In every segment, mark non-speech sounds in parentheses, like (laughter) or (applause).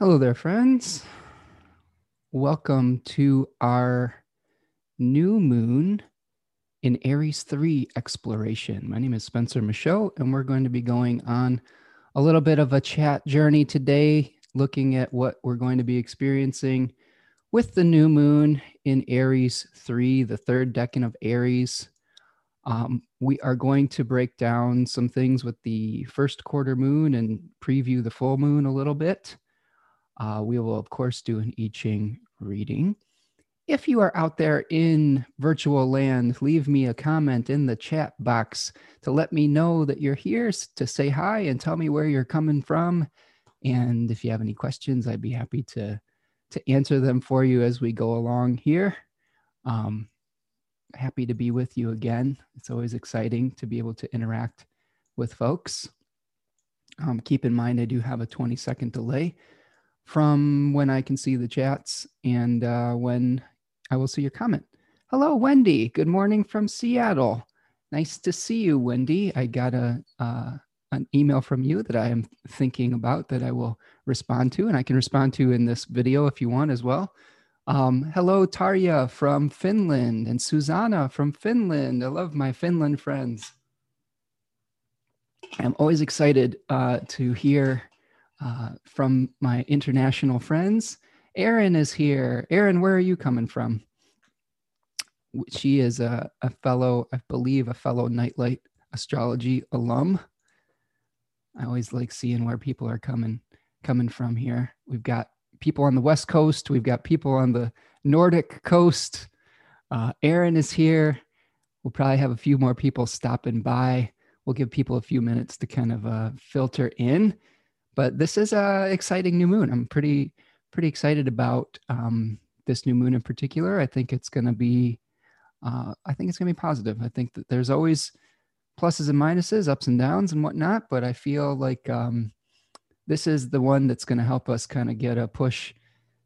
Hello there, friends. Welcome to our new moon in Aries 3 exploration. My name is Spencer Michaud, and we're going to be going on a little bit of a chat journey today, looking at what we're going to be experiencing with the new moon in Aries 3, the third decan of Aries. Um, we are going to break down some things with the first quarter moon and preview the full moon a little bit. Uh, we will, of course, do an I Ching reading. If you are out there in virtual land, leave me a comment in the chat box to let me know that you're here to say hi and tell me where you're coming from. And if you have any questions, I'd be happy to to answer them for you as we go along here. Um, happy to be with you again. It's always exciting to be able to interact with folks. Um, keep in mind, I do have a 20 second delay from when I can see the chats and uh, when I will see your comment. Hello, Wendy. Good morning from Seattle. Nice to see you, Wendy. I got a uh, an email from you that I am thinking about that I will respond to, and I can respond to in this video if you want as well. Um, hello, Tarja from Finland and Susanna from Finland. I love my Finland friends. I'm always excited uh, to hear uh, from my international friends. Erin is here. Erin, where are you coming from? She is a, a fellow, I believe, a fellow Nightlight astrology alum. I always like seeing where people are coming coming from here. We've got people on the west coast. We've got people on the Nordic coast. Uh, Aaron is here. We'll probably have a few more people stopping by. We'll give people a few minutes to kind of uh, filter in but this is a exciting new moon. I'm pretty pretty excited about um, this new moon in particular. I think it's going to be uh, I think it's going to be positive. I think that there's always pluses and minuses, ups and downs, and whatnot. But I feel like um, this is the one that's going to help us kind of get a push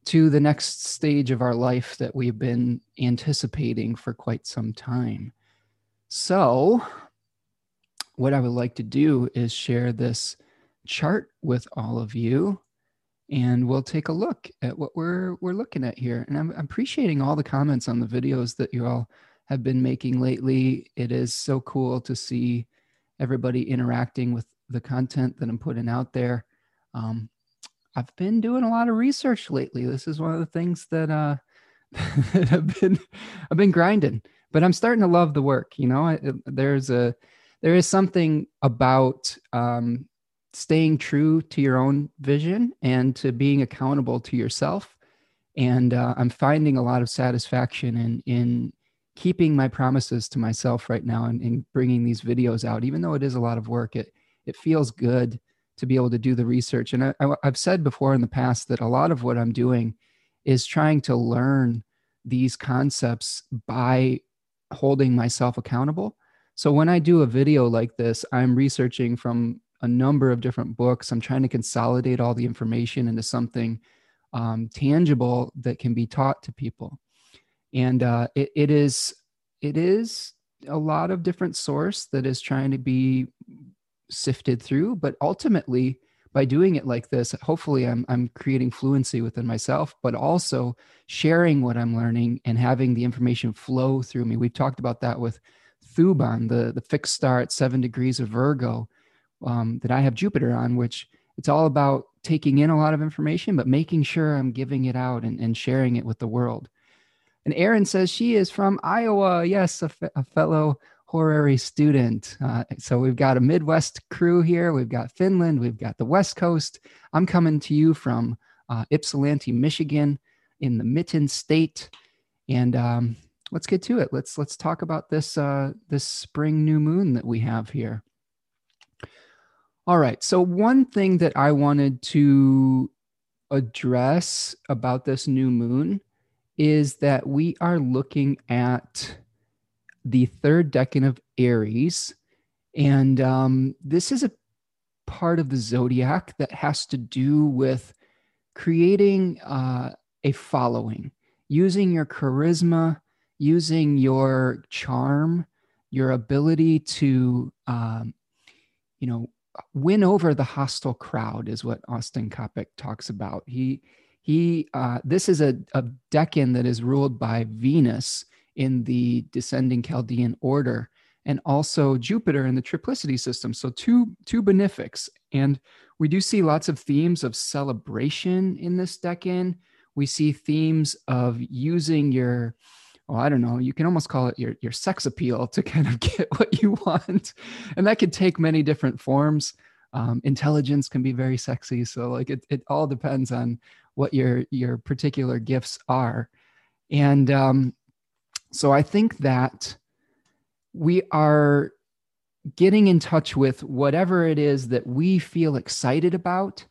to the next stage of our life that we've been anticipating for quite some time. So, what I would like to do is share this chart with all of you and we'll take a look at what we're we're looking at here. And I'm, appreciating all the comments on the videos that you all have been making lately. It is so cool to see everybody interacting with the content that i'm putting out there. Um, i've been doing a lot of research lately. This is one of the things that uh (laughs) that i've been i've been grinding but i'm starting to love the work you know? I, there's a there is something about um, staying true to your own vision and to being accountable to yourself. And uh, I'm finding a lot of satisfaction in in keeping my promises to myself right now and, and bringing these videos out. Even though it is a lot of work, it it feels good to be able to do the research. And I, I've said before in the past that a lot of what I'm doing is trying to learn these concepts by holding myself accountable. So when I do a video like this, I'm researching from a number of different books. I'm trying to consolidate all the information into something um, tangible that can be taught to people. And uh, it, it is it is a lot of different source that is trying to be sifted through, but ultimately by doing it like this, hopefully I'm I'm creating fluency within myself, but also sharing what I'm learning and having the information flow through me. We've talked about that with Thuban, the the fixed star at seven degrees of Virgo um, that I have Jupiter on, which it's all about taking in a lot of information, but making sure I'm giving it out and, and sharing it with the world. And Erin says she is from Iowa. Yes, a fellow horary student. Uh, so we've got a Midwest crew here. We've got Finland. We've got the West Coast. I'm coming to you from uh, Ypsilanti, Michigan, in the Mitten State. And um, let's get to it. Let's let's talk about this uh, this spring new moon that we have here. All right. So, one thing that I wanted to address about this new moon is that we are looking at the third decan of Aries. And um, this is a part of the zodiac that has to do with creating uh, a following, using your charisma, using your charm, your ability to, um, you know, win over the hostile crowd is what Austin Coppock talks about. He he uh, this is a, a decan that is ruled by Venus in the descending Chaldean order and also Jupiter in the triplicity system. So two two benefics. And we do see lots of themes of celebration in this decan. We see themes of using your oh, I don't know, you can almost call it your, your sex appeal to kind of (laughs) get what you want. And that could take many different forms. Um, intelligence can be very sexy. So like it, it all depends on what your, your particular gifts are. And um, so I think that we are getting in touch with whatever it is that we feel excited about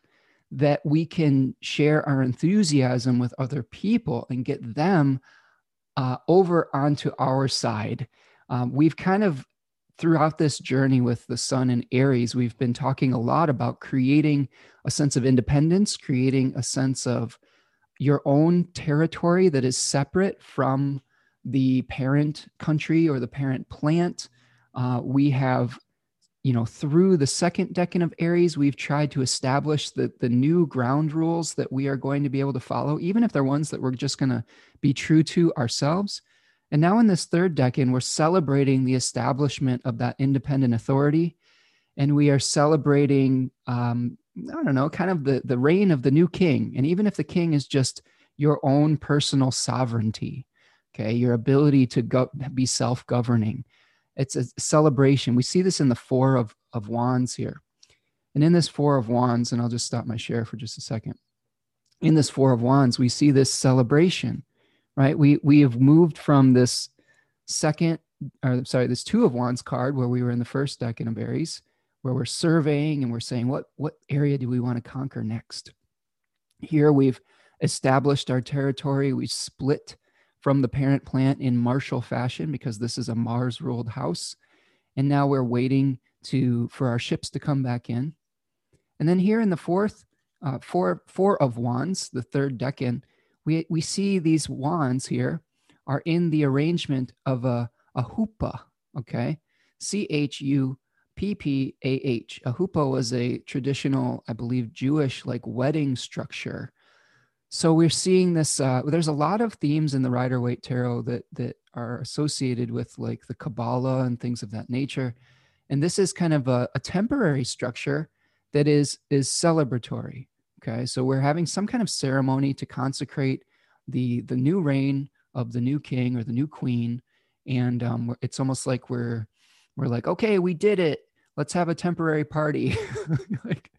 that we can share our enthusiasm with other people and get them uh, over onto our side. Um, we've kind of, throughout this journey with the sun and Aries, we've been talking a lot about creating a sense of independence, creating a sense of your own territory that is separate from the parent country or the parent plant. Uh, we have you know, through the second decan of Aries, we've tried to establish the, the new ground rules that we are going to be able to follow, even if they're ones that we're just going to be true to ourselves. And now in this third decan, we're celebrating the establishment of that independent authority. And we are celebrating, um, I don't know, kind of the, the reign of the new king. And even if the king is just your own personal sovereignty, okay, your ability to go, be self governing, it's a celebration. We see this in the four of, of wands here. And in this four of wands, and I'll just stop my share for just a second. In this four of wands, we see this celebration, right? We we have moved from this second, or sorry, this two of wands card where we were in the first decan of Aries, where we're surveying and we're saying what what area do we want to conquer next. Here we've established our territory. We split from the parent plant in martial fashion because this is a Mars ruled house. And now we're waiting to for our ships to come back in. And then here in the fourth, uh, four, four of wands, the third decan, we, we see these wands here are in the arrangement of a, a chuppah, okay? C H U P P A H. A chuppah was a traditional, I believe, Jewish like wedding structure so we're seeing this uh, there's a lot of themes in the rider waite tarot that that are associated with like the kabbalah and things of that nature. And this is kind of a, a temporary structure that is is celebratory okay? So we're having some kind of ceremony to consecrate the the new reign of the new king or the new queen. And um, it's almost like we're we're like okay we did it. Let's have a temporary party. (laughs) Like,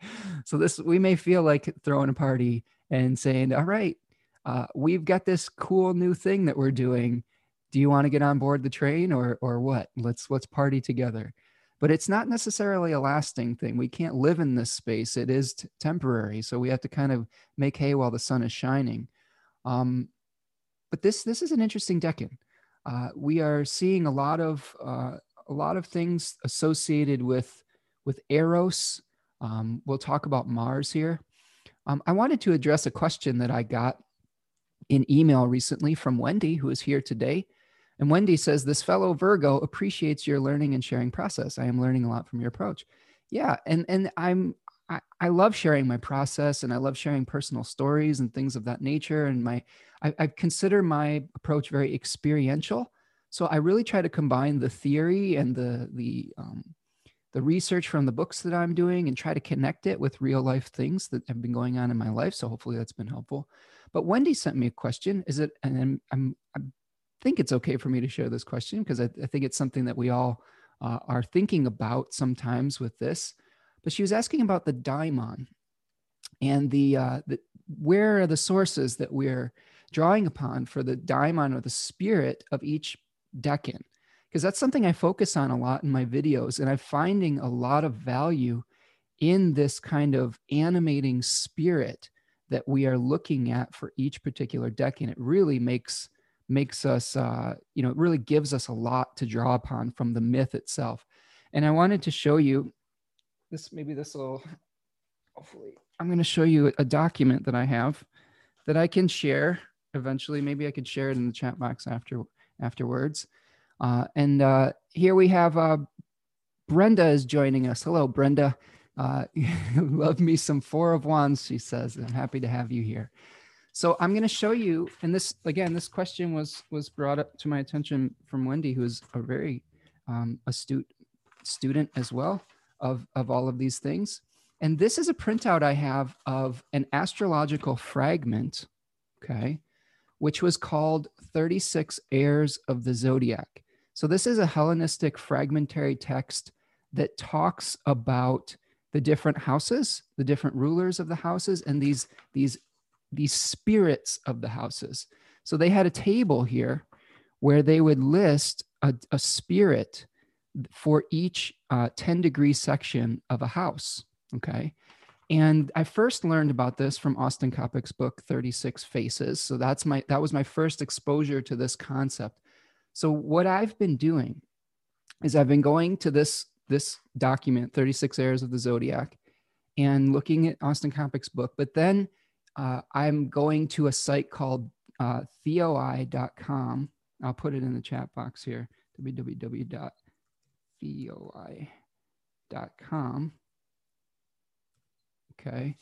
so this we may feel like throwing a party and saying, all right, uh, we've got this cool new thing that we're doing. Do you want to get on board the train or or what? Let's let's party together. But it's not necessarily a lasting thing. We can't live in this space. It is t- temporary. So we have to kind of make hay while the sun is shining. Um, but this this is an interesting decan. Uh, we are seeing a lot of uh, a lot of things associated with with eros. Um, we'll talk about Mars here. Um, I wanted to address a question that I got in email recently from Wendy, who is here today. And Wendy says, This fellow Virgo appreciates your learning and sharing process. I am learning a lot from your approach. Yeah. And, and I'm, I, I love sharing my process and I love sharing personal stories and things of that nature. And my, I, I consider my approach very experiential. So I really try to combine the theory and the, the, um, the research from the books that I'm doing and try to connect it with real life things that have been going on in my life. So hopefully that's been helpful. But Wendy sent me a question. Is it, and I'm, I'm i think it's okay for me to share this question because I, I, think it's something that we all uh, are thinking about sometimes with this. But she was asking about the daimon and the, uh, the where are the sources that we're drawing upon for the daimon or the spirit of each decan because that's something I focus on a lot in my videos. And I'm finding a lot of value in this kind of animating spirit that we are looking at for each particular deck. And it really makes makes us uh, you know it really gives us a lot to draw upon from the myth itself and i wanted to show you this maybe this will hopefully i'm going to show you a document that i have that i can share eventually maybe i could share it in the chat box after afterwards uh, and uh, here we have uh, Brenda is joining us. Hello, Brenda. Uh, (laughs) love me some Four of Wands, she says. I'm happy to have you here. So I'm going to show you, and this again, this question was was brought up to my attention from Wendy, who is a very um, astute student as well of of all of these things. And this is a printout I have of an astrological fragment, okay, which was called 36 Heirs of the Zodiac. So this is a Hellenistic fragmentary text that talks about the different houses, the different rulers of the houses, and these these these spirits of the houses. So they had a table here where they would list a, a spirit for each uh, 10 degree section of a house. Okay. And I first learned about this from Austin Coppock's book, 36 Faces. So that's my, that was my first exposure to this concept. So what I've been doing is I've been going to this, this document, 36 Heirs of the Zodiac, and looking at Austin Coppock's book, but then uh, I'm going to a site called uh, theoi.com. I'll put it in the chat box here, www.theoi.com. Okay.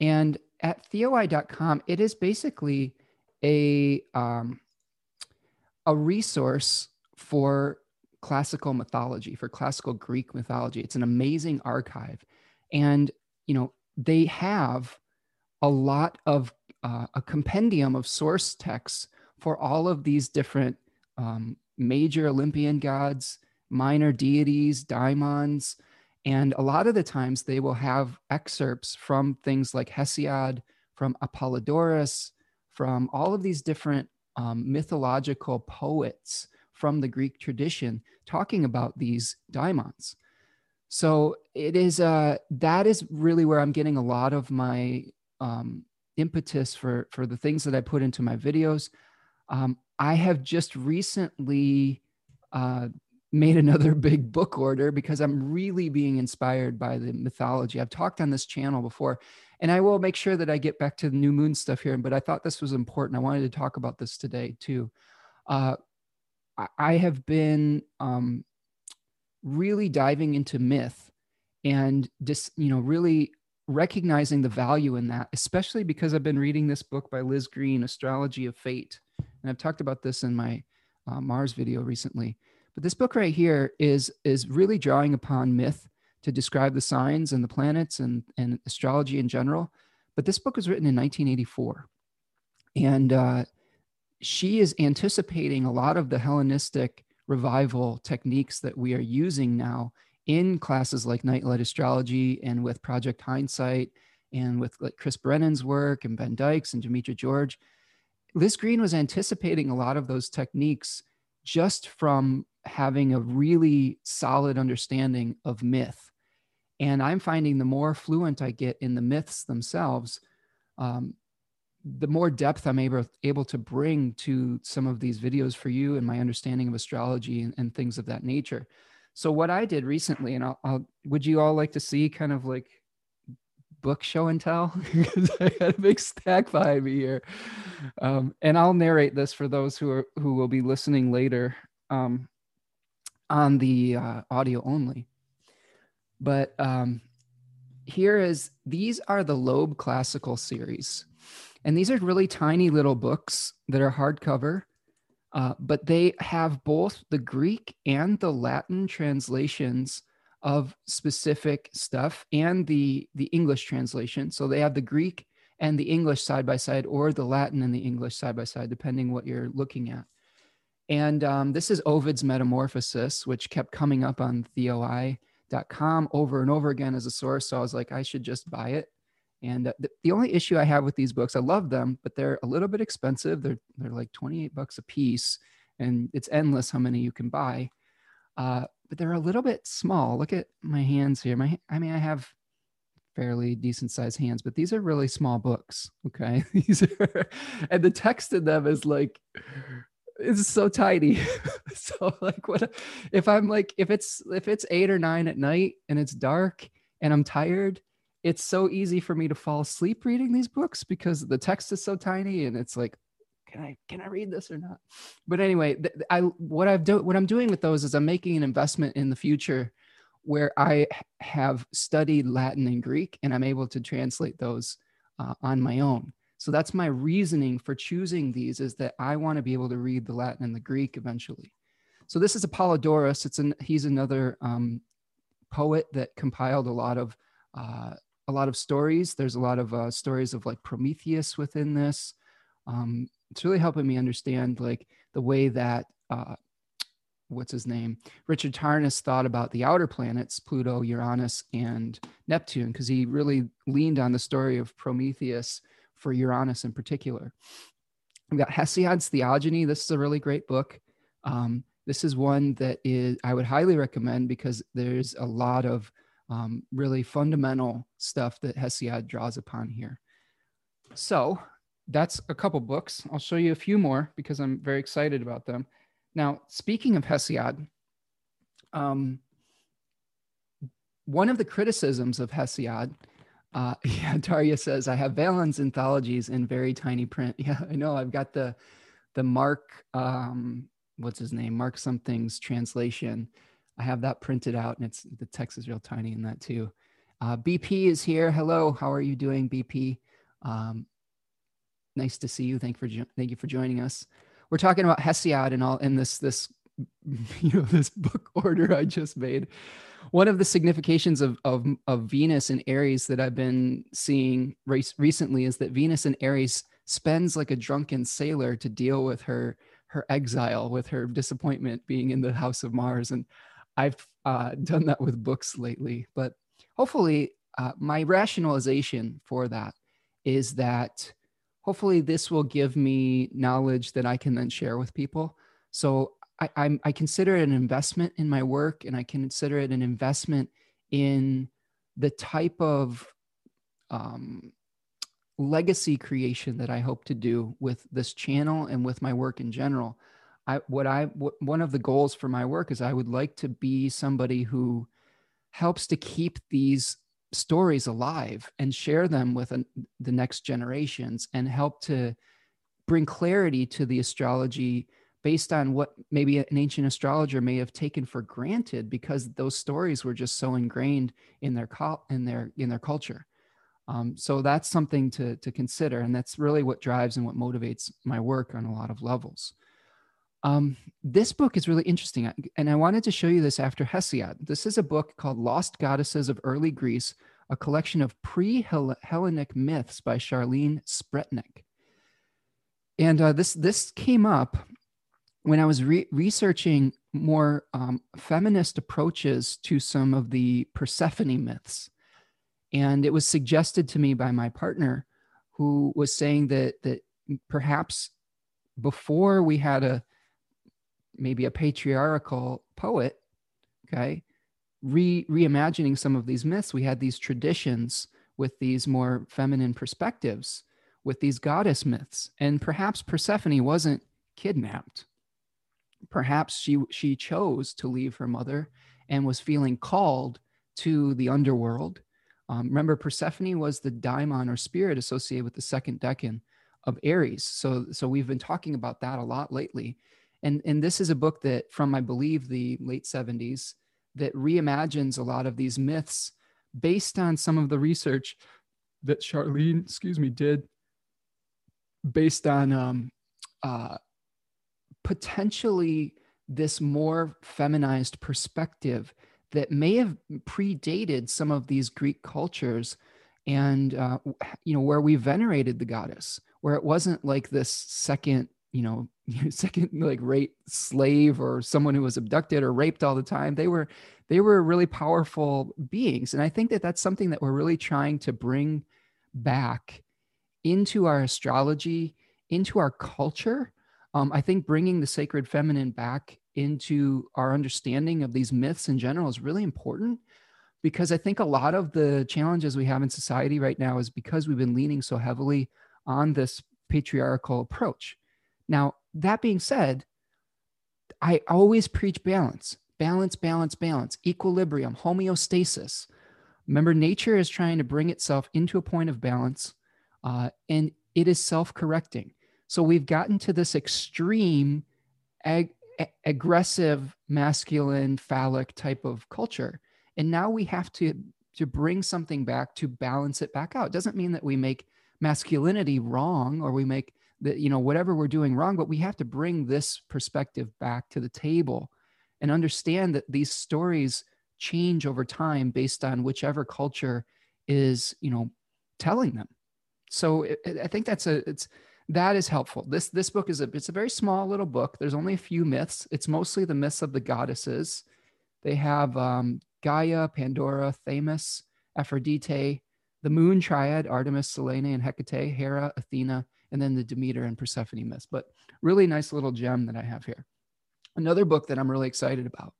And at theoi.com, it is basically a, um, a resource for classical mythology, for classical Greek mythology. It's an amazing archive. And, you know, they have a lot of uh, a compendium of source texts for all of these different um, major Olympian gods, minor deities, daimons, and a lot of the times they will have excerpts from things like Hesiod, from Apollodorus, from all of these different um, mythological poets from the Greek tradition talking about these daimons. So it is uh, that is really where I'm getting a lot of my um, impetus for for the things that I put into my videos. Um, I have just recently uh, made another (laughs) big book order because I'm really being inspired by the mythology. I've talked on this channel before, and I will make sure that I get back to the new moon stuff here. But I thought this was important. I wanted to talk about this today too. Uh, I have been um, really diving into myth and just you know really recognizing the value in that, especially because I've been reading this book by Liz Greene, Astrology of Fate. And I've talked about this in my uh, Mars video recently. But this book right here is, is really drawing upon myth to describe the signs and the planets and, and astrology in general. But this book was written in 1984. And uh, she is anticipating a lot of the Hellenistic revival techniques that we are using now in classes like Nightlight Astrology and with Project Hindsight and with like Chris Brennan's work and Ben Dykes and Demetra George, Liz Greene was anticipating a lot of those techniques just from having a really solid understanding of myth. And I'm finding the more fluent I get in the myths themselves, um, the more depth I'm able, able to bring to some of these videos for you and my understanding of astrology and, and things of that nature. So what I did recently, and I'll, I'll, would you all like to see kind of like book show and tell? (laughs) because I got a big stack behind me here, um, and I'll narrate this for those who are who will be listening later um, on the uh, audio only. But um, here is these are the Loeb Classical series, and these are really tiny little books that are hardcover uh, but they have both the Greek and the Latin translations of specific stuff and the the English translation. So they have the Greek and the English side by side, or the Latin and the English side by side, depending what you're looking at. And um, this is Ovid's Metamorphosis, which kept coming up on theoi.com over and over again as a source. So I was like, I should just buy it. And the, the only issue I have with these books, I love them, but they're a little bit expensive. They're they're like 28 bucks a piece, and it's endless how many you can buy. Uh, but they're a little bit small. Look at my hands here. My I mean, I have fairly decent sized hands, but these are really small books. Okay, (laughs) these are, and the text in them is like it's so tiny. (laughs) so like what if I'm like if it's if it's eight or nine at night and it's dark and I'm tired it's so easy for me to fall asleep reading these books because the text is so tiny and it's like can I can I read this or not? But anyway, I what I've do what I'm doing with those is I'm making an investment in the future where I have studied Latin and Greek, and I'm able to translate those uh, on my own. So that's my reasoning for choosing these is that I want to be able to read the Latin and the Greek eventually. So this is Apollodorus. It's an he's another um, poet that compiled a lot of uh, a lot of stories. There's a lot of uh, stories of like Prometheus within this. Um, it's really helping me understand like the way that uh, what's his name richard tarnas thought about the outer planets pluto uranus and neptune because he really leaned on the story of prometheus for uranus in particular. We've got hesiod's theogony this is a really great book. Um, this is one that is i would highly recommend because there's a lot of um, really fundamental stuff that hesiod draws upon here. So that's a couple books. I'll show you a few more because i'm very excited about them. Now, speaking of Hesiod, um, one of the criticisms of Hesiod, uh, (laughs) yeah, Daria says, I have Valens anthologies in very tiny print. (laughs) Yeah, I know. I've got the the Mark, um, what's his name? Mark something's translation. I have that printed out, and it's the text is real tiny in that too. Uh, BP is here. Hello, how are you doing, BP? Um, nice to see you. Thank for thank you for joining us we're talking about Hesiod and all in this this (laughs) you know this book (laughs) order I just made. One of the significations of of, of Venus and Aries that I've been seeing recently is that Venus and Aries spends like a drunken sailor to deal with her her exile, with her disappointment being in the house of Mars, and I've uh, done that with books lately. But hopefully, uh, my rationalization for that is that hopefully this will give me knowledge that I can then share with people. So I, I'm, I consider it an investment in my work and I consider it an investment in the type of um, legacy creation that I hope to do with this channel and with my work in general. I, what I, what, one of the goals for my work is I would like to be somebody who helps to keep these stories alive and share them with an, the next generations and help to bring clarity to the astrology based on what maybe an ancient astrologer may have taken for granted because those stories were just so ingrained in their in their in their culture. Um, so that's something to to consider, and that's really what drives and what motivates my work on a lot of levels. Um, this book is really interesting, and I wanted to show you this after Hesiod. This is a book called Lost Goddesses of Early Greece, a collection of pre Hellenic myths by Charlene Spretnak. And uh, this, this came up when I was re- researching more um, feminist approaches to some of the Persephone myths. And it was suggested to me by my partner, who was saying that, that perhaps before we had a maybe a patriarchal poet, okay, re reimagining some of these myths, we had these traditions with these more feminine perspectives, with these goddess myths, and perhaps Persephone wasn't kidnapped. Perhaps she she chose to leave her mother and was feeling called to the underworld. Um, remember, Persephone was the daimon or spirit associated with the second decan of Aries. So, so we've been talking about that a lot lately. And, and this is a book that, from I believe the late 70s, that reimagines a lot of these myths based on some of the research that Charlene, excuse me, did based on um, uh, potentially this more feminized perspective that may have predated some of these Greek cultures and, uh, you know, where we venerated the goddess, where it wasn't like this second you know (laughs) second like rape slave or someone who was abducted or raped all the time. They were they were really powerful beings. And i think that that's something that we're really trying to bring back into our astrology into our culture um, i think bringing the sacred feminine back into our understanding of these myths in general is really important because i think a lot of the challenges we have in society right now is because we've been leaning so heavily on this patriarchal approach now, that being said, I always preach balance, balance, balance, balance, equilibrium, homeostasis. Remember, nature is trying to bring itself into a point of balance, uh, and it is self correcting. So we've gotten to this extreme, ag- aggressive, masculine, phallic type of culture. and now we have to to bring something back to balance it back out it doesn't mean that we make masculinity wrong or we make that you know whatever we're doing wrong but we have to bring this perspective back to the table and understand that these stories change over time based on whichever culture is you know telling them so it, i think that's a it's that is helpful. This this book is a it's a very small little book. There's only a few myths. It's mostly the myths of the goddesses. They have um, gaia pandora themis aphrodite the moon triad artemis selene and hecate hera athena and then the demeter and persephone myths. But really nice little gem that i have here. Another book that i'm really excited about.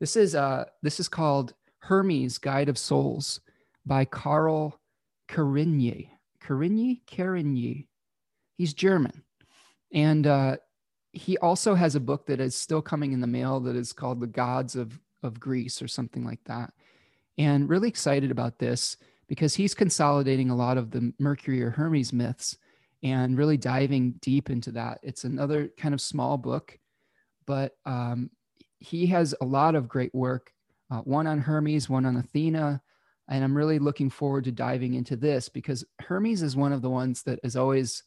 This is uh this is called hermes guide of souls by karl Kerényi. Kerényi? Kerényi. He's German. And uh, he also has a book that is still coming in the mail that is called The Gods of, of Greece or something like that. And really excited about this because he's consolidating a lot of the Mercury or Hermes myths and really diving deep into that. It's another kind of small book, but um, he has a lot of great work uh, one on Hermes, one on Athena, and I'm really looking forward to diving into this because Hermes is one of the ones that is always,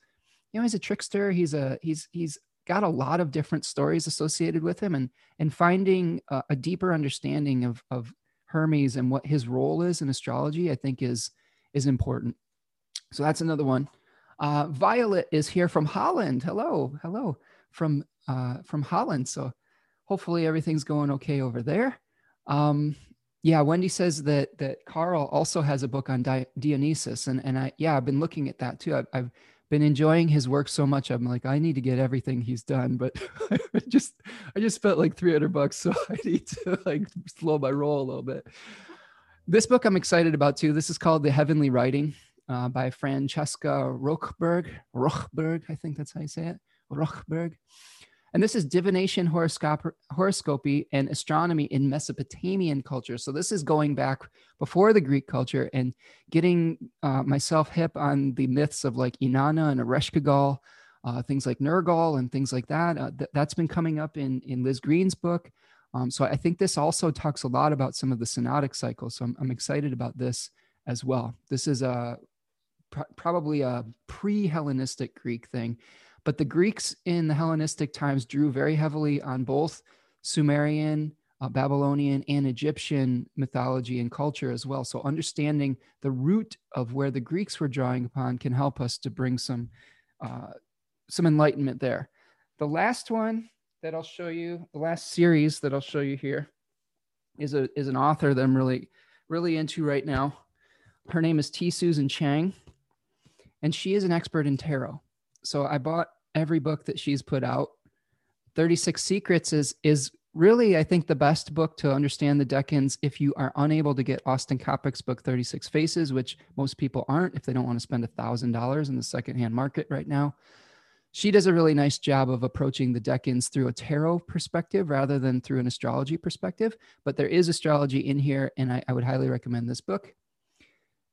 you know, he's a trickster. He's a he's he's got a lot of different stories associated with him, and and finding a, a deeper understanding of of Hermes and what his role is in astrology, I think is is important. So that's another one. Uh, Violet is here from Holland. Hello, hello from uh, from Holland. So hopefully everything's going okay over there. Um, yeah, Wendy says that that Carl also has a book on Di- Dionysus, and and I yeah, I've been looking at that too. I've, I've been enjoying his work so much. I'm like, I need to get everything he's done, but (laughs) I just I just spent like 300 bucks, so (laughs) I need to like slow my roll a little bit. This book I'm excited about too. This is called The Heavenly Writing uh, by Francesca Rochberg. Rochberg, I think that's how you say it. Rochberg. And this is divination, horoscop- horoscopy, and astronomy in Mesopotamian culture. So this is going back before the Greek culture and getting uh, myself hip on the myths of like Inanna and Ereshkigal, uh, things like Nergal and things like that. Uh, th- that's been coming up in, in Liz Greene's book. Um, so I think this also talks a lot about some of the synodic cycles. So I'm, I'm excited about this as well. This is a pr- probably a pre-Hellenistic Greek thing. But the Greeks in the Hellenistic times drew very heavily on both Sumerian, uh, Babylonian, and Egyptian mythology and culture as well. So understanding the root of where the Greeks were drawing upon can help us to bring some uh, some enlightenment there. The last one that I'll show you, the last series that I'll show you here, is a is an author that I'm really really into right now. Her name is T. Susan Chang, and she is an expert in tarot. So I bought every book that she's put out. 36 Secrets is is really, I think, the best book to understand the Decans if you are unable to get Austin Coppock's book 36 Faces, which most people aren't if they don't want to spend a thousand dollars in the secondhand market right now. She does a really nice job of approaching the Decans through a tarot perspective rather than through an astrology perspective. But there is astrology in here, and I, I would highly recommend this book.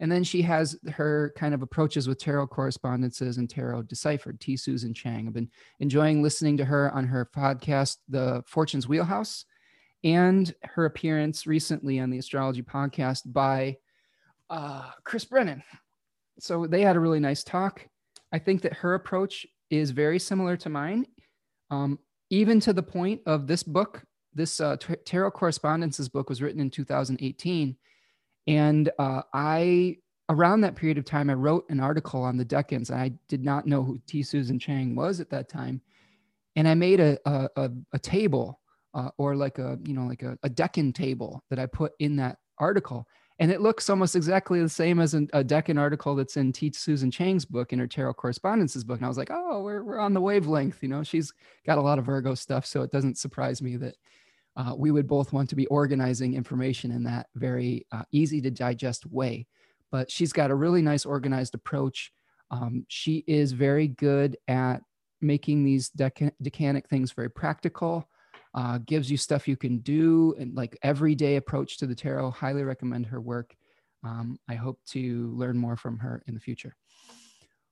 And then she has her kind of approaches with tarot correspondences and tarot deciphered, T. Susan Chang. I've been enjoying listening to her on her podcast, The Fortune's Wheelhouse, and her appearance recently on the astrology podcast by uh, Chris Brennan. So they had a really nice talk. I think that her approach is very similar to mine, um, even to the point of this book. This uh, tarot correspondences book was written in 2018 and uh, I, around that period of time, I wrote an article on the Decans. And I did not know who T. Susan Chang was at that time. And I made a, a, a, a table uh, or like a, you know, like a, a Decan table that I put in that article. And it looks almost exactly the same as a, a Decan article that's in T. Susan Chang's book, in her Tarot Correspondences book. And I was like, oh, we're, we're on the wavelength. You know, she's got a lot of Virgo stuff. So it doesn't surprise me that uh, we would both want to be organizing information in that very uh, easy to digest way. But she's got a really nice organized approach. Um, she is very good at making these deca- decanic things very practical. Uh, gives you stuff you can do and like everyday approach to the tarot. Highly recommend her work. Um, I hope to learn more from her in the future.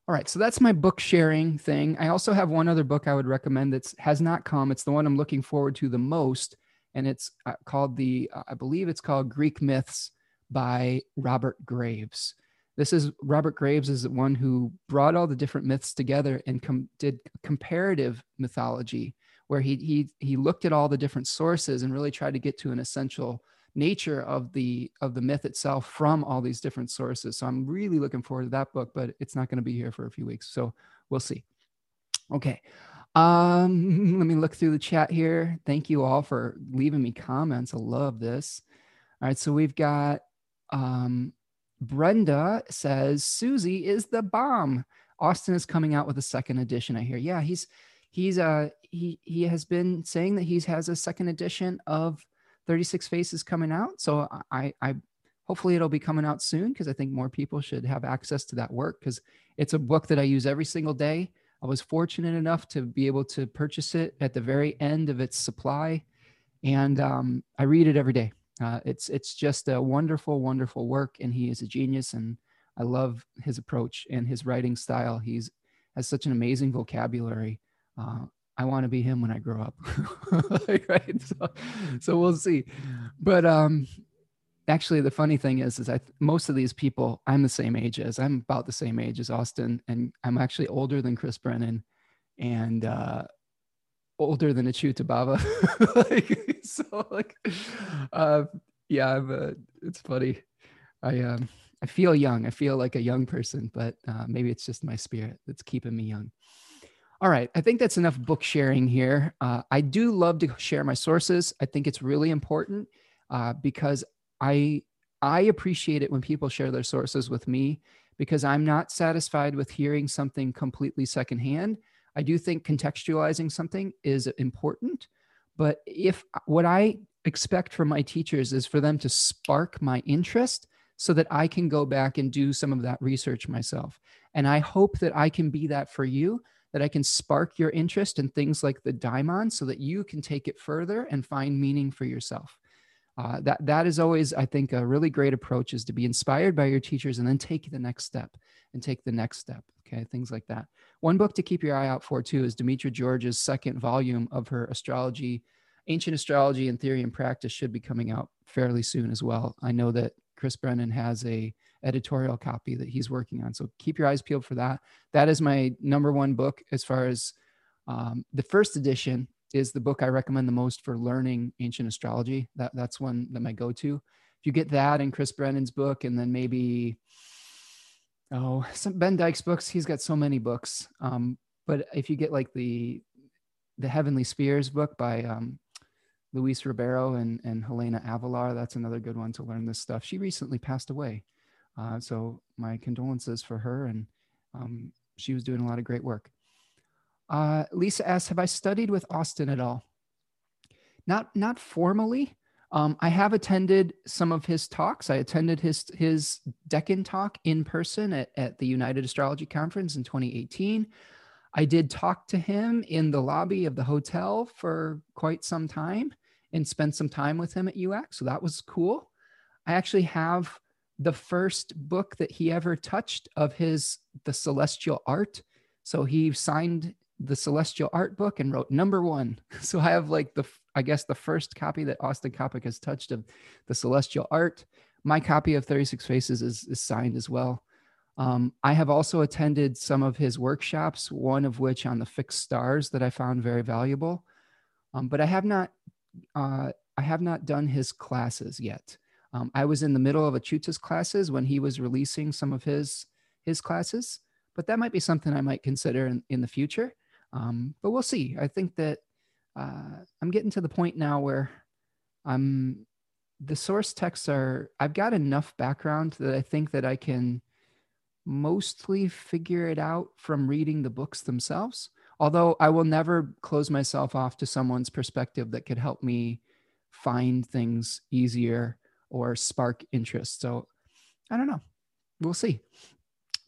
All right, so that's my book sharing thing. I also have one other book I would recommend that has not come. It's the one I'm looking forward to the most, and it's uh, called the uh, I believe it's called Greek Myths by Robert Graves. This is Robert Graves is the one who brought all the different myths together and com- did comparative mythology, where he he he looked at all the different sources and really tried to get to an essential nature of the of the myth itself from all these different sources. So I'm really looking forward to that book, but it's not going to be here for a few weeks, so we'll see. Okay. Um, (laughs) let me look through the chat here. Thank you all for leaving me comments. I love this. All right, so we've got um, Brenda says Susie is the bomb. Austin is coming out with a second edition. I hear. Yeah, he's he's uh he he has been saying that he has a second edition of 36 Faces coming out. So I I hopefully it'll be coming out soon because I think more people should have access to that work because it's a book that I use every single day. I was fortunate enough to be able to purchase it at the very end of its supply, and um, I read it every day. Uh, it's it's just a wonderful, wonderful work, and he is a genius, and I love his approach and his writing style. He's has such an amazing vocabulary. Uh, I want to be him when I grow up, (laughs) right? So, so we'll see. But um, actually, the funny thing is, is I most of these people I'm the same age as. I'm about the same age as Austin, and I'm actually older than Chris Brennan, and uh, older than Acyuta-bhava. (laughs) like, (laughs) so like, uh, yeah, uh, it's funny. I, um, I feel young. I feel like a young person, but uh, maybe it's just my spirit that's keeping me young. All right. I think that's enough book sharing here. Uh, I do love to share my sources. I think it's really important uh, because I I appreciate it when people share their sources with me because I'm not satisfied with hearing something completely secondhand. I do think contextualizing something is important, but if what I expect from my teachers is for them to spark my interest so that I can go back and do some of that research myself. And I hope that I can be that for you, that I can spark your interest in things like the daimon so that you can take it further and find meaning for yourself. Uh, that that is always, I think, a really great approach is to be inspired by your teachers and then take the next step and take the next step. Okay, things like that. One book to keep your eye out for too is Demetra George's second volume of her astrology, ancient astrology and theory and practice should be coming out fairly soon as well. I know that Chris Brennan has a editorial copy that he's working on, so keep your eyes peeled for that. That is my number one book as far as um, the first edition is the book I recommend the most for learning ancient astrology. That that's one that my go to. If you get that and Chris Brennan's book, and then maybe oh, some Ben Dykes books. He's got so many books. Um, but if you get like the the Heavenly Spheres book by um, Luis Ribeiro and and Helena Avelar, that's another good one to learn this stuff. She recently passed away, uh, so my condolences for her, and um, she was doing a lot of great work. Uh, Lisa asks, "Have I studied with Austin at all?" Not not formally. Um, I have attended some of his talks. I attended his his Decan talk in person at, at the United Astrology Conference in 2018. I did talk to him in the lobby of the hotel for quite some time and spent some time with him at UX. So that was cool. I actually have the first book that he ever touched of his The Celestial Art. So he signed the Celestial Art book and wrote number one. (laughs) So I have like the I guess the first copy that Austin Coppock has touched of the celestial art. My copy of 36 Faces is, is signed as well. Um, I have also attended some of his workshops, one of which on the fixed stars that I found very valuable. Um, but I have not, uh, I have not done his classes yet. Um, I was in the middle of Acyuta's classes when he was releasing some of his his classes, but that might be something I might consider in, in the future. Um, but we'll see. I think that uh, I'm getting to the point now where I'm the source texts are I've got enough background that I think that I can mostly figure it out from reading the books themselves. Although I will never close myself off to someone's perspective that could help me find things easier or spark interest. So I don't know. We'll see.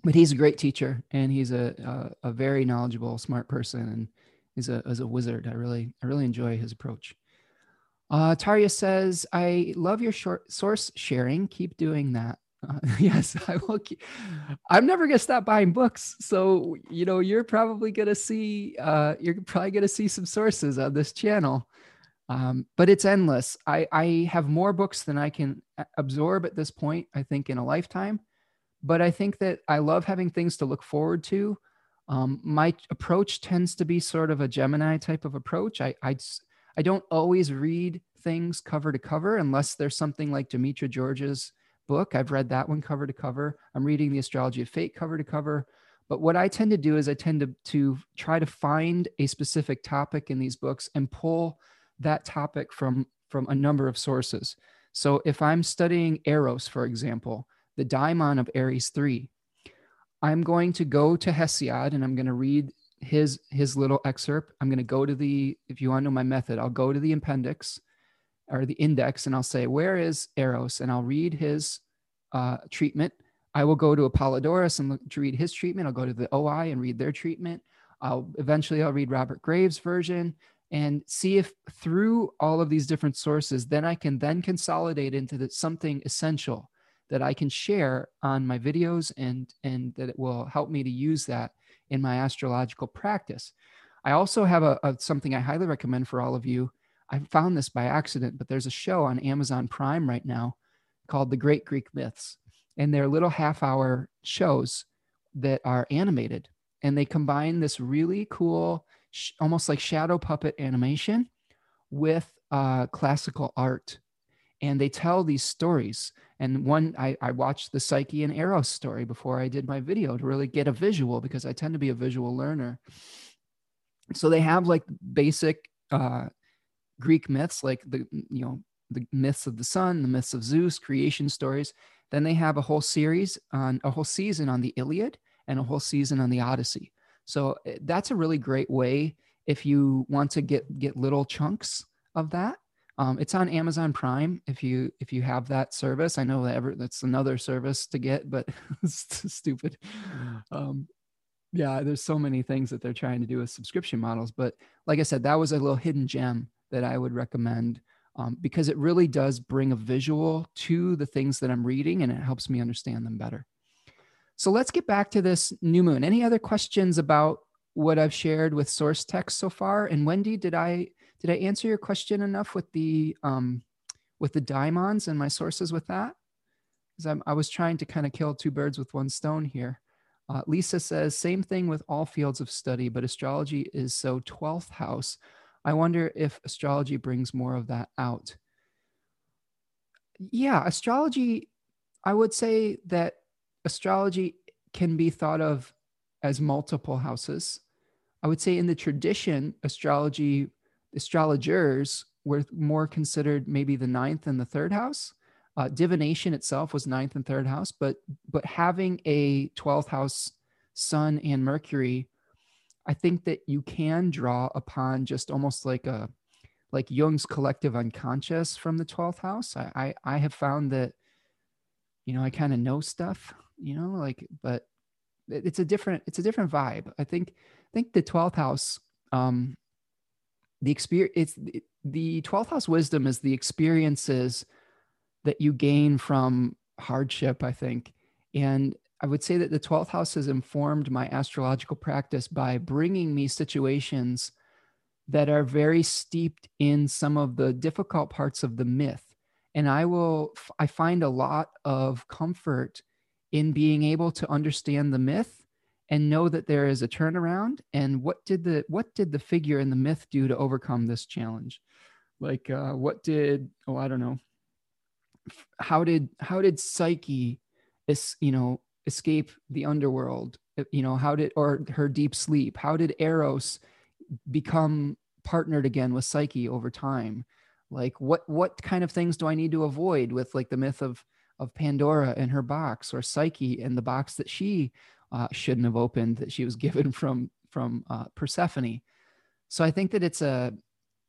But he's a great teacher and he's a, a, a very knowledgeable, smart person. And is a is a wizard. I really I really enjoy his approach. Uh, says, "I love your short source sharing. Keep doing that." Uh, (laughs) yes, I will. Keep, I'm never gonna stop buying books, so you know you're probably gonna see uh, you're probably gonna see some sources on this channel. Um, but it's endless. I, I have more books than I can absorb at this point, I think, in a lifetime. But I think that I love having things to look forward to. Um, my approach tends to be sort of a Gemini type of approach. I, I, I don't always read things cover to cover unless there's something like Demetra George's book. I've read that one cover to cover. I'm reading The Astrology of Fate cover to cover. But what I tend to do is I tend to, to try to find a specific topic in these books and pull that topic from, from a number of sources. So if I'm studying Eros, for example, the daimon of Aries 3, I'm going to go to Hesiod and I'm going to read his his little excerpt. I'm going to go to the if you want to know my method, I'll go to the appendix or the index and I'll say where is Eros and I'll read his uh, treatment. I will go to Apollodorus and look to read his treatment. I'll go to the OI and read their treatment. I'll eventually I'll read Robert Graves' version and see if through all of these different sources, then I can then consolidate into the, something essential that I can share on my videos and and that it will help me to use that in my astrological practice. I also have a, a something I highly recommend for all of you. I found this by accident, but there's a show on Amazon Prime right now called The Great Greek Myths, and they're little half hour shows that are animated, and they combine this really cool, sh- almost like shadow puppet animation with uh, classical art and they tell these stories. And one, I, I watched the Psyche and Eros story before I did my video to really get a visual because I tend to be a visual learner. So they have like basic uh, Greek myths, like the you know the myths of the sun, the myths of Zeus, creation stories. Then they have a whole series on a whole season on the Iliad and a whole season on the Odyssey. So eh, that's a really great way if you want to get get little chunks of that um, it's on Amazon Prime if you if you have that service. I know that ever that's another service to get, but (laughs) it's stupid. Um, yeah, there's so many things that they're trying to do with subscription models. But like I said, that was a little hidden gem that I would recommend um, because it really does bring a visual to the things that I'm reading and it helps me understand them better. So let's get back to this new moon. Any other questions about what I've shared with source text so far? And Wendy, did I did I answer your question enough with the um, with the daimons and my sources with that? Because I was trying to kind of kill two birds with one stone here. Uh, Lisa says same thing with all fields of study, but astrology is so 12th house. I wonder if astrology brings more of that out. Yeah, astrology, I would say that astrology can be thought of as multiple houses. I would say in the tradition, astrology astrologers were more considered maybe the ninth and the third house. Uh, divination itself was ninth and third house, but but having a 12th house sun and Mercury, I think that you can draw upon just almost like a like Jung's collective unconscious from the 12th house. I I, I have found that, you know, I kind of know stuff, you know, like, but it's a different it's a different vibe. I think I think the 12th house um the experience it's the 12th house wisdom is the experiences that you gain from hardship i think. And i would say that the 12th house has informed my astrological practice by bringing me situations that are very steeped in some of the difficult parts of the myth. And i will i find a lot of comfort in being able to understand the myth and know that there is a turnaround and what did the what did the figure in the myth do to overcome this challenge? Like uh, what did oh i don't know. How did how did psyche is you know escape the underworld? You know how did or her deep sleep? How did eros become partnered again with psyche over time? Like what what kind of things do i need to avoid with like the myth of of pandora and her box or psyche and the box that she uh, shouldn't have opened that she was (laughs) given from from uh, Persephone. So I think that it's a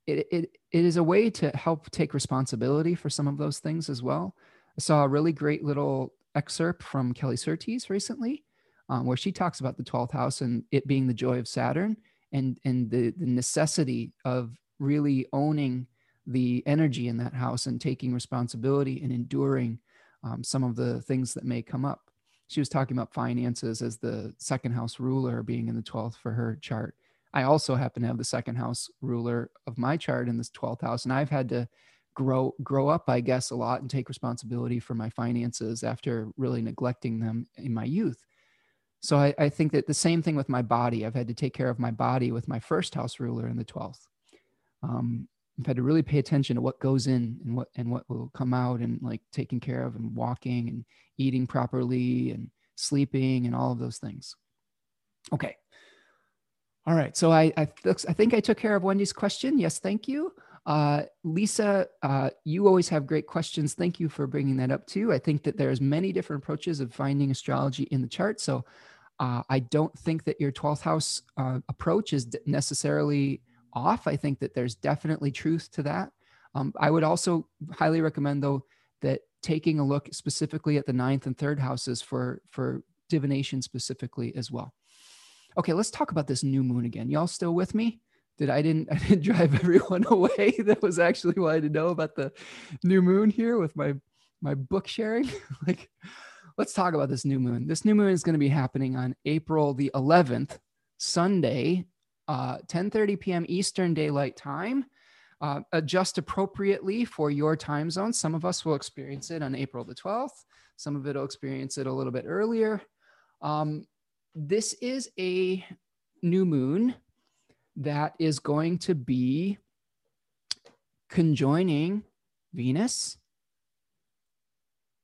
it, it it is a way to help take responsibility for some of those things as well. I saw a really great little excerpt from Kelly Surtees recently, um, where she talks about the twelfth house and it being the joy of Saturn and and the the necessity of really owning the energy in that house and taking responsibility and enduring um, some of the things that may come up she was talking about finances as the second house ruler being in the 12th for her chart. I also happen to have the second house ruler of my chart in this 12th house. And I've had to grow grow up, I guess, a lot and take responsibility for my finances after really neglecting them in my youth. So I, I think that the same thing with my body. I've had to take care of my body with my first house ruler in the 12th. Um, I've had to really pay attention to what goes in and what and what will come out and like taking care of and walking and eating properly and sleeping and all of those things. Okay. All right. So I I, I think I took care of Wendy's question. Yes, thank you. Uh, Lisa, uh, you always have great questions. Thank you for bringing that up too. I think that there's many different approaches of finding astrology in the chart. So uh, I don't think that your 12th house uh, approach is necessarily off. I think that there's definitely truth to that. Um, I would also highly recommend, though, that taking a look specifically at the ninth and third houses for for divination specifically as well. Okay, let's talk about this new moon again. Y'all still with me? Did I didn't (laughs) I didn't drive everyone (laughs) away? That was actually wanted to know about the new moon here with my my book sharing. (laughs) like, let's talk about this new moon. This new moon is going to be happening on April the 11th, Sunday uh, 10:30 p.m. Eastern Daylight Time. Uh, adjust appropriately for your time zone. Some of us will experience it on April the 12th. Some of it will experience it a little bit earlier. Um, this is a new moon that is going to be conjoining Venus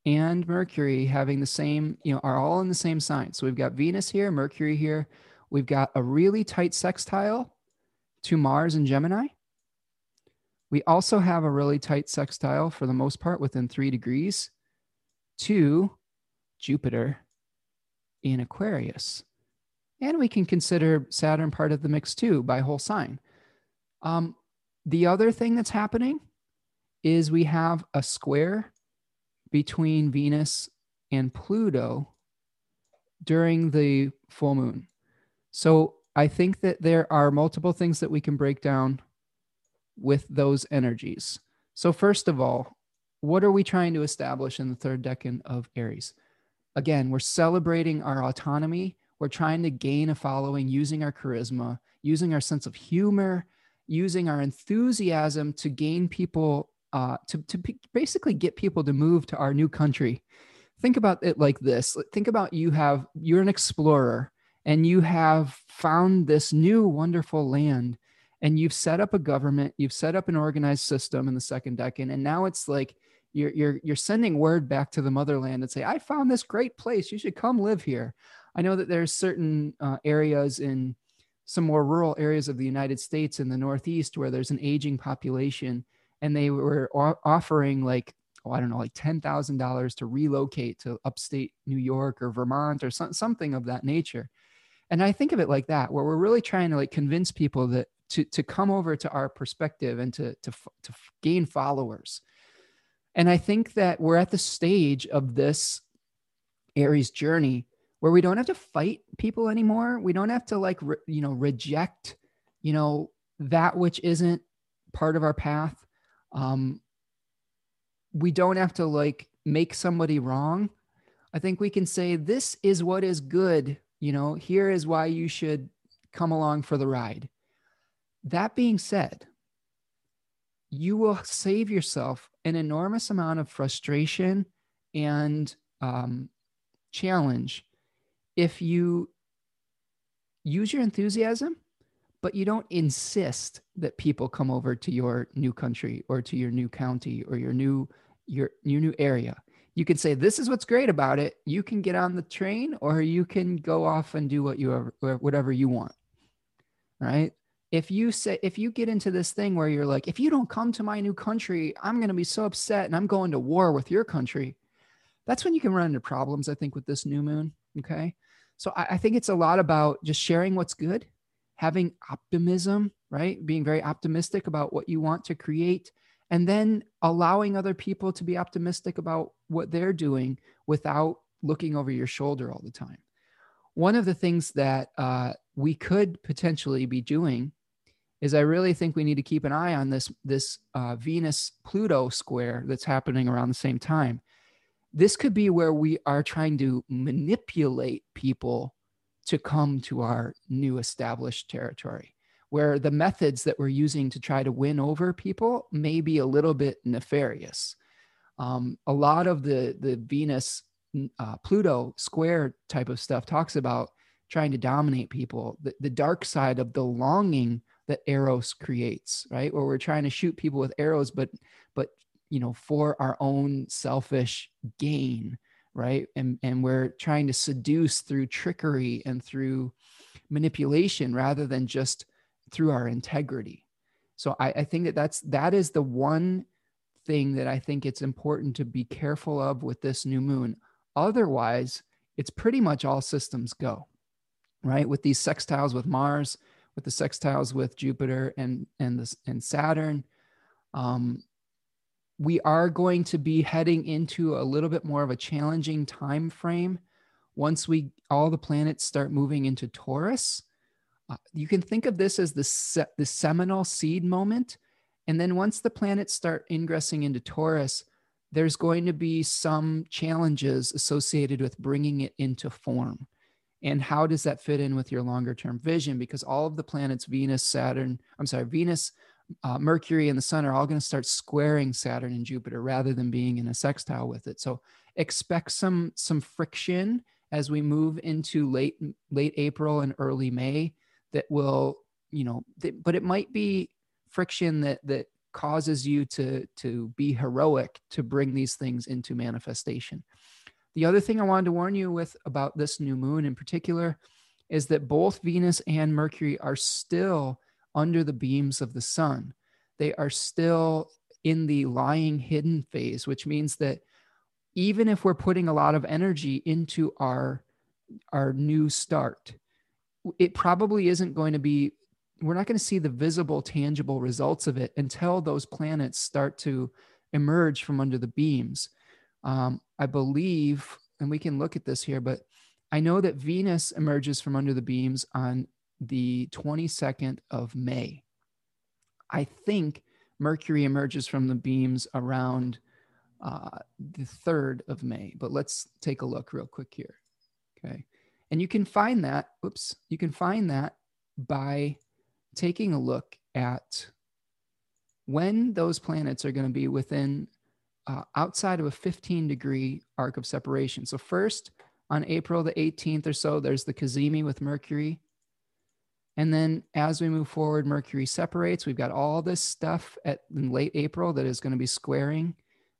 and Mercury having the same, you know, are all in the same sign. So we've got Venus here, Mercury here, We've got a really tight sextile to Mars and Gemini. We also have a really tight sextile for the most part within three degrees to Jupiter in Aquarius. And we can consider Saturn part of the mix too by whole sign. Um, the other thing that's happening is we have a square between Venus and Pluto during the full moon. So I think that there are multiple things that we can break down with those energies. So, first of all, what are we trying to establish in the third decan of Aries? Again, we're celebrating our autonomy. We're trying to gain a following using our charisma, using our sense of humor, using our enthusiasm to gain people, uh, to, to basically get people to move to our new country. Think about it like this. Think about you have, you're an explorer and you have found this new wonderful land and you've set up a government you've set up an organized system in the second decan and now it's like you're you're you're sending word back to the motherland and say i found this great place. You should come live here. I know that there's certain uh, areas in some more rural areas of the united states in the northeast where there's an aging population and they were offering like oh, I don't know, like $10,000 to relocate to upstate New York or Vermont or some, something of that nature and i think of it like that where we're really trying to like convince people that to to come over to our perspective and to to to gain followers. And i think that we're at the stage of this aries journey where we don't have to fight people anymore. We don't have to like re, you know reject you know that which isn't part of our path. Um we don't have to like make somebody wrong. I think we can say this is what is good you know, here is why you should come along for the ride. That being said, you will save yourself an enormous amount of frustration and um, challenge if you use your enthusiasm, but you don't insist that people come over to your new country or to your new county or your new your, your new area you can say this is what's great about it. You can get on the train or you can go off and do what you ever, whatever you want right? If you say if you get into this thing where you're like if you don't come to my new country i'm going to be so upset and i'm going to war with your country that's when you can run into problems i think with this new moon okay? So I, I think it's a lot about just sharing what's good having optimism right? Being very optimistic about what you want to create and then allowing other people to be optimistic about what they're doing without looking over your shoulder all the time. One of the things that uh, we could potentially be doing is I really think we need to keep an eye on this this uh, Venus Pluto square that's happening around the same time. This could be where we are trying to manipulate people to come to our new established territory. where the methods that we're using to try to win over people may be a little bit nefarious. Um, a lot of the the Venus uh, Pluto square type of stuff talks about trying to dominate people, the, the dark side of the longing that Eros creates, right? Where we're trying to shoot people with arrows, but but you know for our own selfish gain, right? And and we're trying to seduce through trickery and through manipulation rather than just through our integrity. So I, I think that that's that is the one thing that I think it's important to be careful of with this new moon. Otherwise, it's pretty much all systems go, right? With these sextiles with Mars, with the sextiles with Jupiter and and this and Saturn, um, we are going to be heading into a little bit more of a challenging time frame once we all the planets start moving into Taurus uh, you can think of this as the, se- the seminal seed moment. And then once the planets start ingressing into Taurus, there's going to be some challenges associated with bringing it into form. And how does that fit in with your longer term vision? Because all of the planets, Venus, Saturn, I'm sorry, Venus, uh, Mercury, and the Sun are all going to start squaring Saturn and Jupiter rather than being in a sextile with it. So expect some some friction as we move into late late April and early May that will you know that, but it might be friction that that causes you to to be heroic to bring these things into manifestation. The other thing i wanted to warn you with about this new moon in particular is that both venus and mercury are still under the beams of the sun. They are still in the lying hidden phase which means that even if we're putting a lot of energy into our our new start it probably isn't going to be we're not going to see the visible tangible results of it until those planets start to emerge from under the beams. Um, i believe and we can look at this here but i know that venus emerges from under the beams on the 22nd of may. I think mercury emerges from the beams around uh, the 3rd of may but let's take a look real quick here okay? And you can find that, oops, you can find that by taking a look at when those planets are going to be within uh, outside of a 15 degree arc of separation. So, first on April the 18th or so, there's the cazimi with Mercury. And then as we move forward, Mercury separates. We've got all this stuff at in late April that is going to be squaring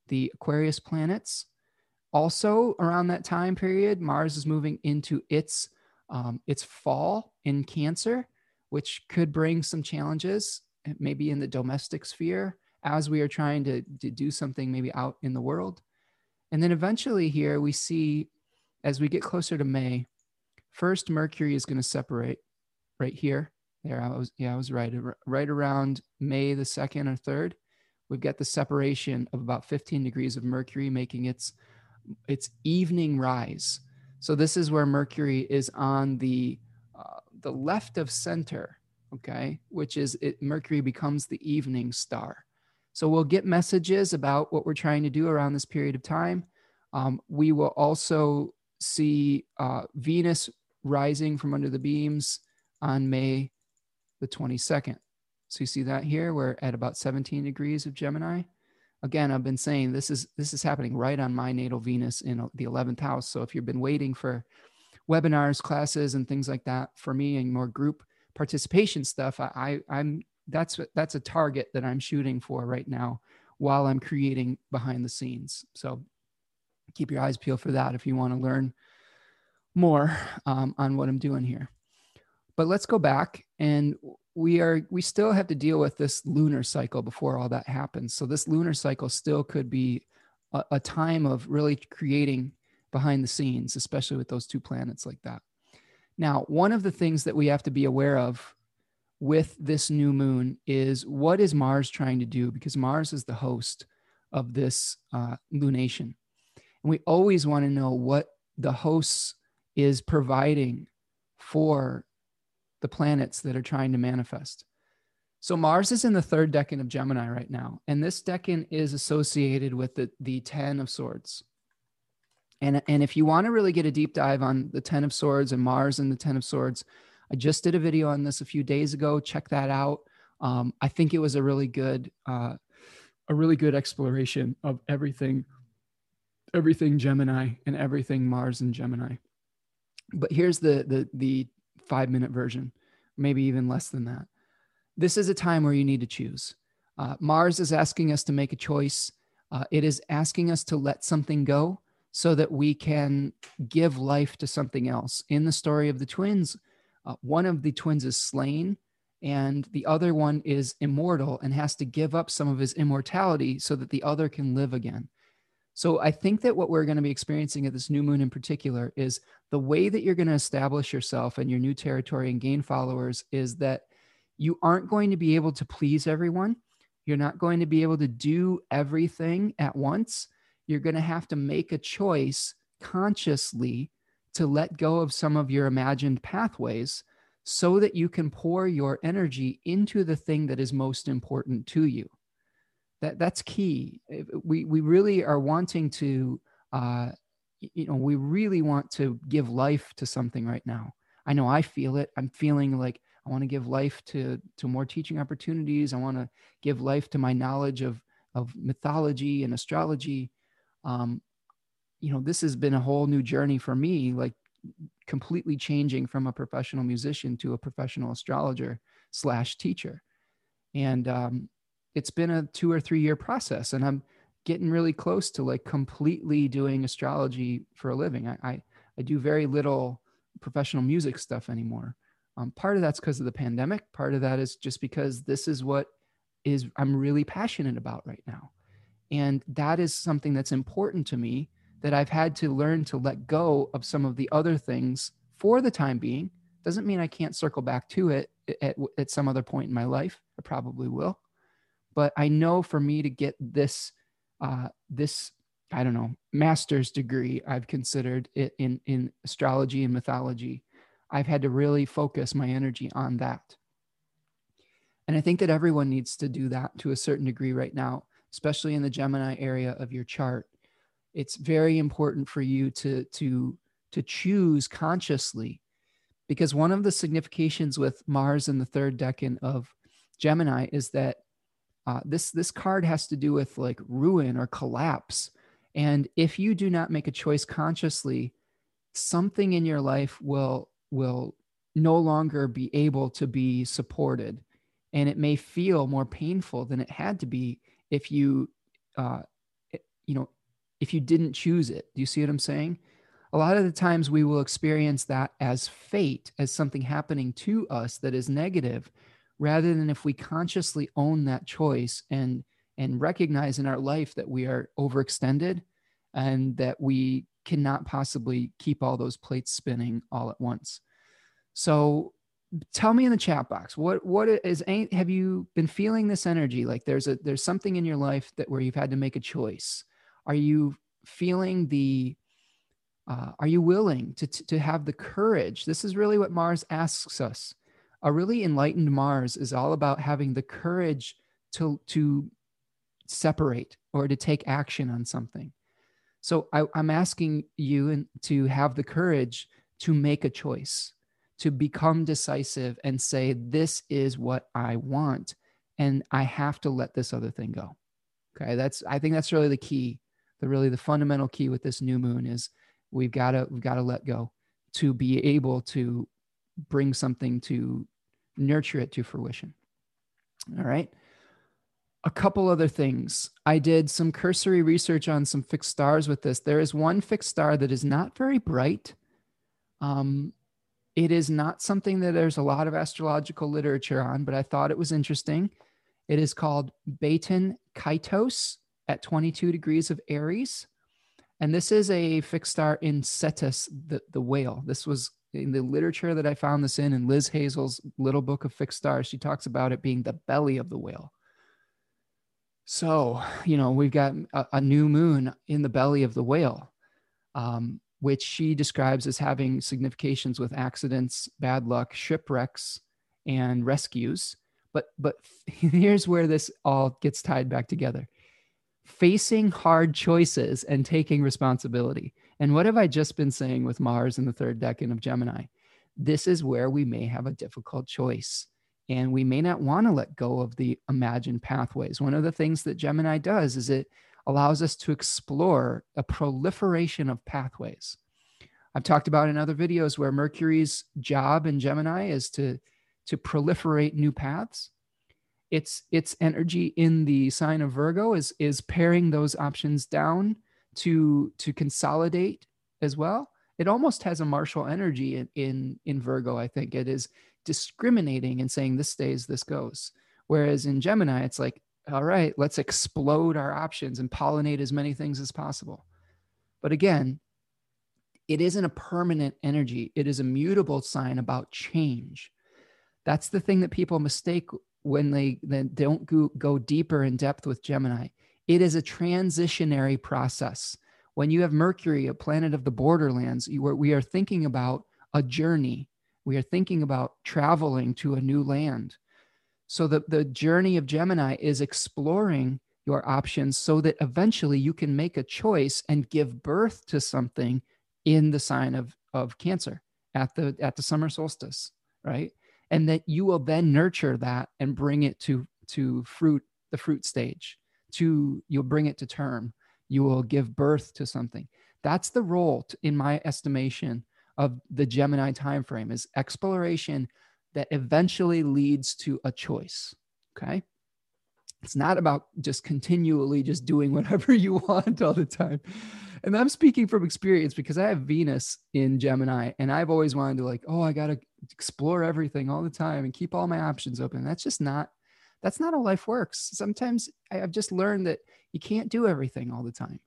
the Aquarius planets. Also, around that time period, Mars is moving into its um, its fall in Cancer, which could bring some challenges, eh, maybe in the domestic sphere, as we are trying to, to do something maybe out in the world. And then eventually, here we see, as we get closer to May, first Mercury is going to separate right here. There, I was, yeah, I was right. Right around May the 2nd or 3rd, we've got the separation of about 15 degrees of Mercury, making its it's evening rise. So this is where Mercury is on the the left of center, okay, which is it Mercury becomes the evening star. So we'll get messages about what we're trying to do around this period of time. Um, we will also see uh, Venus rising from under the beams on May the 22nd. So you see that here, we're at about 17 degrees of Gemini again i've been saying this is this is happening right on my natal venus in the 11th house so if you've been waiting for webinars classes and things like that for me and more group participation stuff i, I am that's that's a target that i'm shooting for right now while i'm creating behind the scenes. So keep your eyes peeled for that if you want to learn more um, on what i'm doing here. But let's go back and we are we still have to deal with this lunar cycle before all that happens. So this lunar cycle still could be a, a, time of really creating behind the scenes especially with those two planets like that now one of the things that we have to be aware of with this new moon is what is mars trying to do because mars is the host of this uh, lunation and we always want to know what the host is providing for the planets that are trying to manifest. So Mars is in the third decan of Gemini right now, and this decan is associated with the the Ten of Swords. And and if you want to really get a deep dive on the Ten of Swords and Mars and the Ten of Swords, I just did a video on this a few days ago. Check that out. Um, I think it was a really good, uh, a really good exploration of everything, everything Gemini and everything Mars and Gemini. But here's the the the five minute version, maybe even less than that. This is a time where you need to choose. Uh, Mars is asking us to make a choice. Uh, it is asking us to let something go so that we can give life to something else. In the story of the twins, uh, one of the twins is slain and the other one is immortal and has to give up some of his immortality so that the other can live again. So I think that what we're going to be experiencing at this new moon in particular is the way that you're going to establish yourself and your new territory and gain followers is that you aren't going to be able to please everyone. You're not going to be able to do everything at once. You're going to have to make a choice consciously to let go of some of your imagined pathways so that you can pour your energy into the thing that is most important to you. That that's key. We we really are wanting to, uh, you know, we really want to give life to something right now. I know I feel it. I'm feeling like I want to give life to to more teaching opportunities. I want to give life to my knowledge of of mythology and astrology. Um, you know, this has been a whole new journey for me. Like completely changing from a professional musician to a professional astrologer slash teacher. And um, it's been a two or three year process, and I'm getting really close to like completely doing astrology for a living. I, I, I do very little professional music stuff anymore. Um, part of that's because of the pandemic. Part of that is just because this is what is I'm really passionate about right now. And that is something that's important to me that I've had to learn to let go of some of the other things for the time being. Doesn't mean I can't circle back to it at, at some other point in my life. I probably will. But I know for me to get this, uh, this, I don't know, master's degree, I've considered it in, in astrology and mythology. I've had to really focus my energy on that. And I think that everyone needs to do that to a certain degree right now, especially in the Gemini area of your chart it's very important for you to to to choose consciously. Because one of the significations with mars in the third decan of gemini is that uh, this this card has to do with like ruin or collapse. And if you do not make a choice consciously something in your life will will no longer be able to be supported. And it may feel more painful than it had to be if you uh, you know if you didn't choose it. Do you see what I'm saying? A lot of the times we will experience that as fate, as something happening to us that is negative, rather than if we consciously own that choice and and recognize in our life that we are overextended and that we cannot possibly keep all those plates spinning all at once. So tell me in the chat box what what is have you been feeling this energy like there's a there's something in your life that where you've had to make a choice are you feeling the uh, are you willing to, to have the courage? This is really what Mars asks us. A really enlightened Mars is all about having the courage to, to separate or to take action on something. So I, i'm asking you and to have the courage to make a choice, to become decisive and say, This is what I want. And I have to let this other thing go. Okay. That's, I think that's really the key the really the fundamental key with this new moon is we've got to we've got to let go to be able to bring something to nurture it to fruition all right a couple other things i did some cursory research on some fixed stars with this there is one fixed star that is not very bright um, it is not something that there's a lot of astrological literature on but i thought it was interesting it is called Baten Kaitos at 22 degrees of Aries. And this is a fixed star in Cetus, the, the whale. This was in the literature that I found this in, in Liz Hazel's little book of fixed stars. She talks about it being the belly of the whale. So, you know, we've got a, a new moon in the belly of the whale, um, which she describes as having significations with accidents, bad luck, shipwrecks, and rescues. But but (laughs) here's where this all gets tied back together facing hard choices and taking responsibility. And what have I just been saying with Mars in the third decan of Gemini? this is where we may have a difficult choice. And we may not want to let go of the imagined pathways. One of the things that Gemini does is it allows us to explore a proliferation of pathways. I've talked about in other videos where Mercury's job in Gemini is to, to proliferate new paths. Its, its energy in the sign of Virgo is, is paring those options down to, to consolidate as well. It almost has a martial energy in, in, in Virgo, I think. It is discriminating and saying this stays, this goes. Whereas in Gemini, it's like, all right, let's explode our options and pollinate as many things as possible. But again, it isn't a permanent energy, it is a mutable sign about change. That's the thing that people mistake when they, they don't go, go deeper in depth with Gemini. It is a transitionary process. When you have Mercury, a planet of the borderlands, are, we are thinking about a journey. We are thinking about traveling to a new land. So the, the journey of Gemini is exploring your options so that eventually you can make a choice and give birth to something in the sign of of cancer at the at the summer solstice right? And that you will then nurture that and bring it to to fruit the fruit stage. To you'll bring it to term. You will give birth to something. That's the role in my estimation of the gemini time frame is exploration that eventually leads to a choice okay it's not about just continually just doing (laughs) whatever you want all the time and I'm speaking from experience because I have Venus in Gemini and I've always wanted to like, oh, I got to explore everything all the time and keep all my options open. That's just not that's not how life works. Sometimes I've just learned that you can't do everything all the time.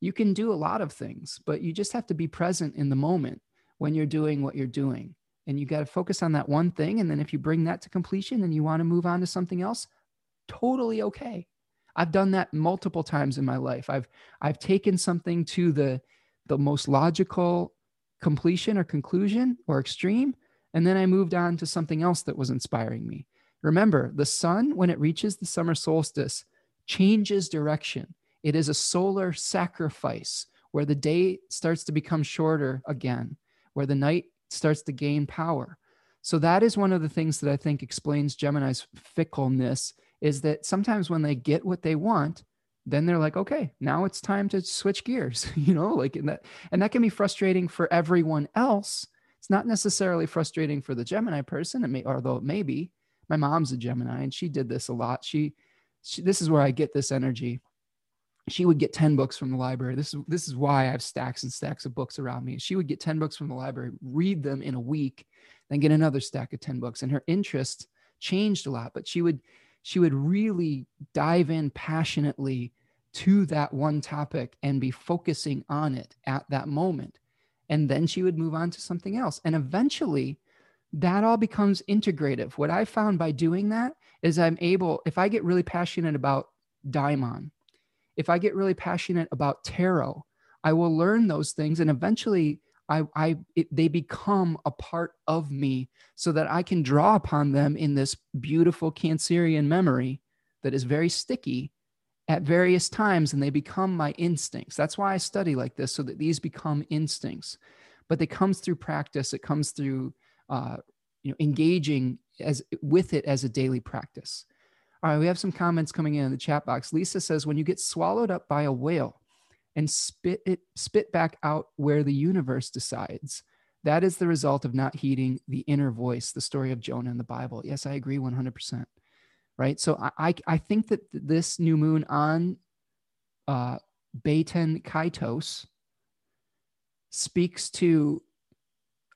You can do a lot of things, but you just have to be present in the moment when you're doing what you're doing. And you got to focus on that one thing. And then if you bring that to completion and you want to move on to something else, totally okay. I've done that multiple times in my life. I've I've taken something to the the most logical completion or conclusion or extreme and then I moved on to something else that was inspiring me. Remember, the sun when it reaches the summer solstice changes direction. It is a solar sacrifice where the day starts to become shorter again, where the night starts to gain power. So that is one of the things that I think explains Gemini's fickleness is that sometimes when they get what they want, then they're like, okay, now it's time to switch gears, (laughs) you know, like in that, and that can be frustrating for everyone else. It's not necessarily frustrating for the Gemini person, it may, although it may be. My mom's a Gemini and she did this a lot. She, she this is where I get this energy. She would get 10 books from the library. This is this is why I have stacks and stacks of books around me. She would get 10 books from the library, read them in a week, then get another stack of 10 books. And her interest changed a lot, but she would she would really dive in passionately to that one topic and be focusing on it at that moment. And then she would move on to something else. And eventually, that all becomes integrative. What I found by doing that is I'm able, if I get really passionate about daimon, if I get really passionate about tarot, I will learn those things and eventually I, I it, they become a part of me so that I can draw upon them in this beautiful Cancerian memory that is very sticky at various times and they become my instincts. That's why I study like this so that these become instincts. But it comes through practice. It comes through uh, you know engaging as with it as a daily practice. All right, we have some comments coming in in the chat box. Lisa says, when you get swallowed up by a whale, and spit it spit back out where the universe decides. That is the result of not heeding the inner voice, the story of Jonah in the Bible. Yes, I agree 100%. Right. So I, I think that this new moon on uh, Baten Kaitos speaks to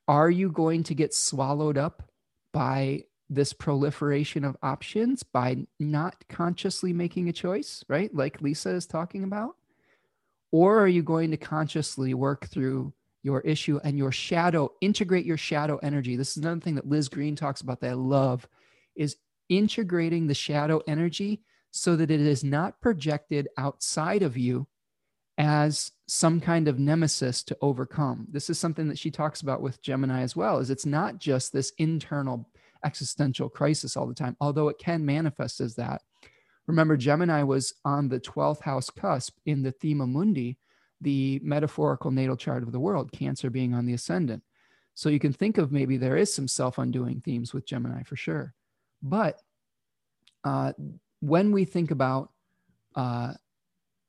are you going to get swallowed up by this proliferation of options by not consciously making a choice, right? Like Lisa is talking about? Or are you going to consciously work through your issue and your shadow, integrate your shadow energy? This is another thing that Liz Greene talks about that I love is integrating the shadow energy so that it is not projected outside of you as some kind of nemesis to overcome. This is something that she talks about with Gemini as well is it's not just this internal existential crisis all the time, although it can manifest as that. Remember, Gemini was on the 12th house cusp in the Thema Mundi, the metaphorical natal chart of the world, Cancer being on the ascendant. So you can think of maybe there is some self undoing themes with Gemini for sure. But uh, when we think about uh,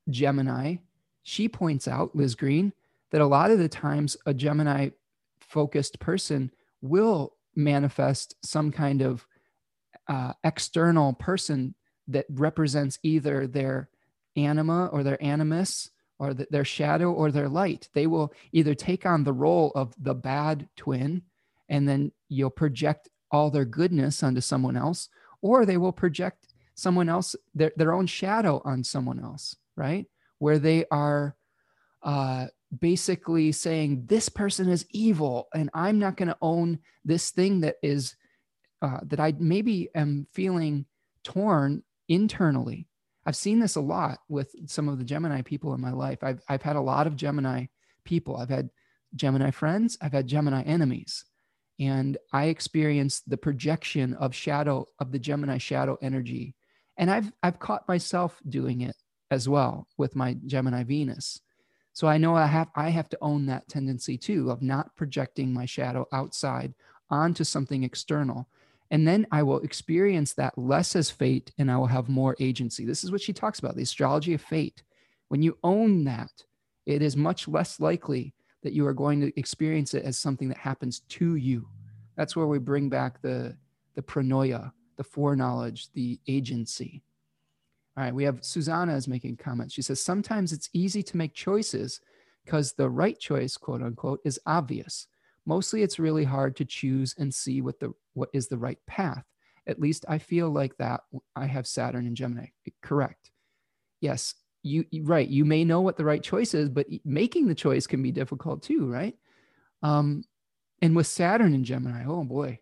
Gemini, she points out, Liz Greene, that a lot of the times a Gemini focused person will manifest some kind of uh, external person that represents either their anima or their animus or the, their shadow or their light. They will either take on the role of the bad twin and then you'll project all their goodness onto someone else, or they will project someone else, their, their own shadow on someone else, right? Where they are uh, basically saying, This person is evil, and I'm not going to own this thing that is, uh, that I maybe am feeling torn internally I've seen this a lot with some of the Gemini people in my life. I've, I've had a lot of Gemini people. I've had Gemini friends, I've had Gemini enemies. And I experienced the projection of shadow, of the Gemini shadow energy. And I've, I've caught myself doing it as well with my Gemini Venus. So I know I have, I have to own that tendency too of not projecting my shadow outside onto something external and then I will experience that less as fate and I will have more agency. This is what she talks about the astrology of fate. When you own that, it is much less likely that you are going to experience it as something that happens to you. That's where we bring back the, the pronoia, the foreknowledge, the agency. All right, we have Susanna is making comments. She says, Sometimes it's easy to make choices because the right choice, quote unquote, is obvious. Mostly it's really hard to choose and see what the what is the right path. At least I feel like that I have Saturn and Gemini. Correct. Yes, you right. You may know what the right choice is, but making the choice can be difficult too, right? Um, and with Saturn and Gemini, oh boy,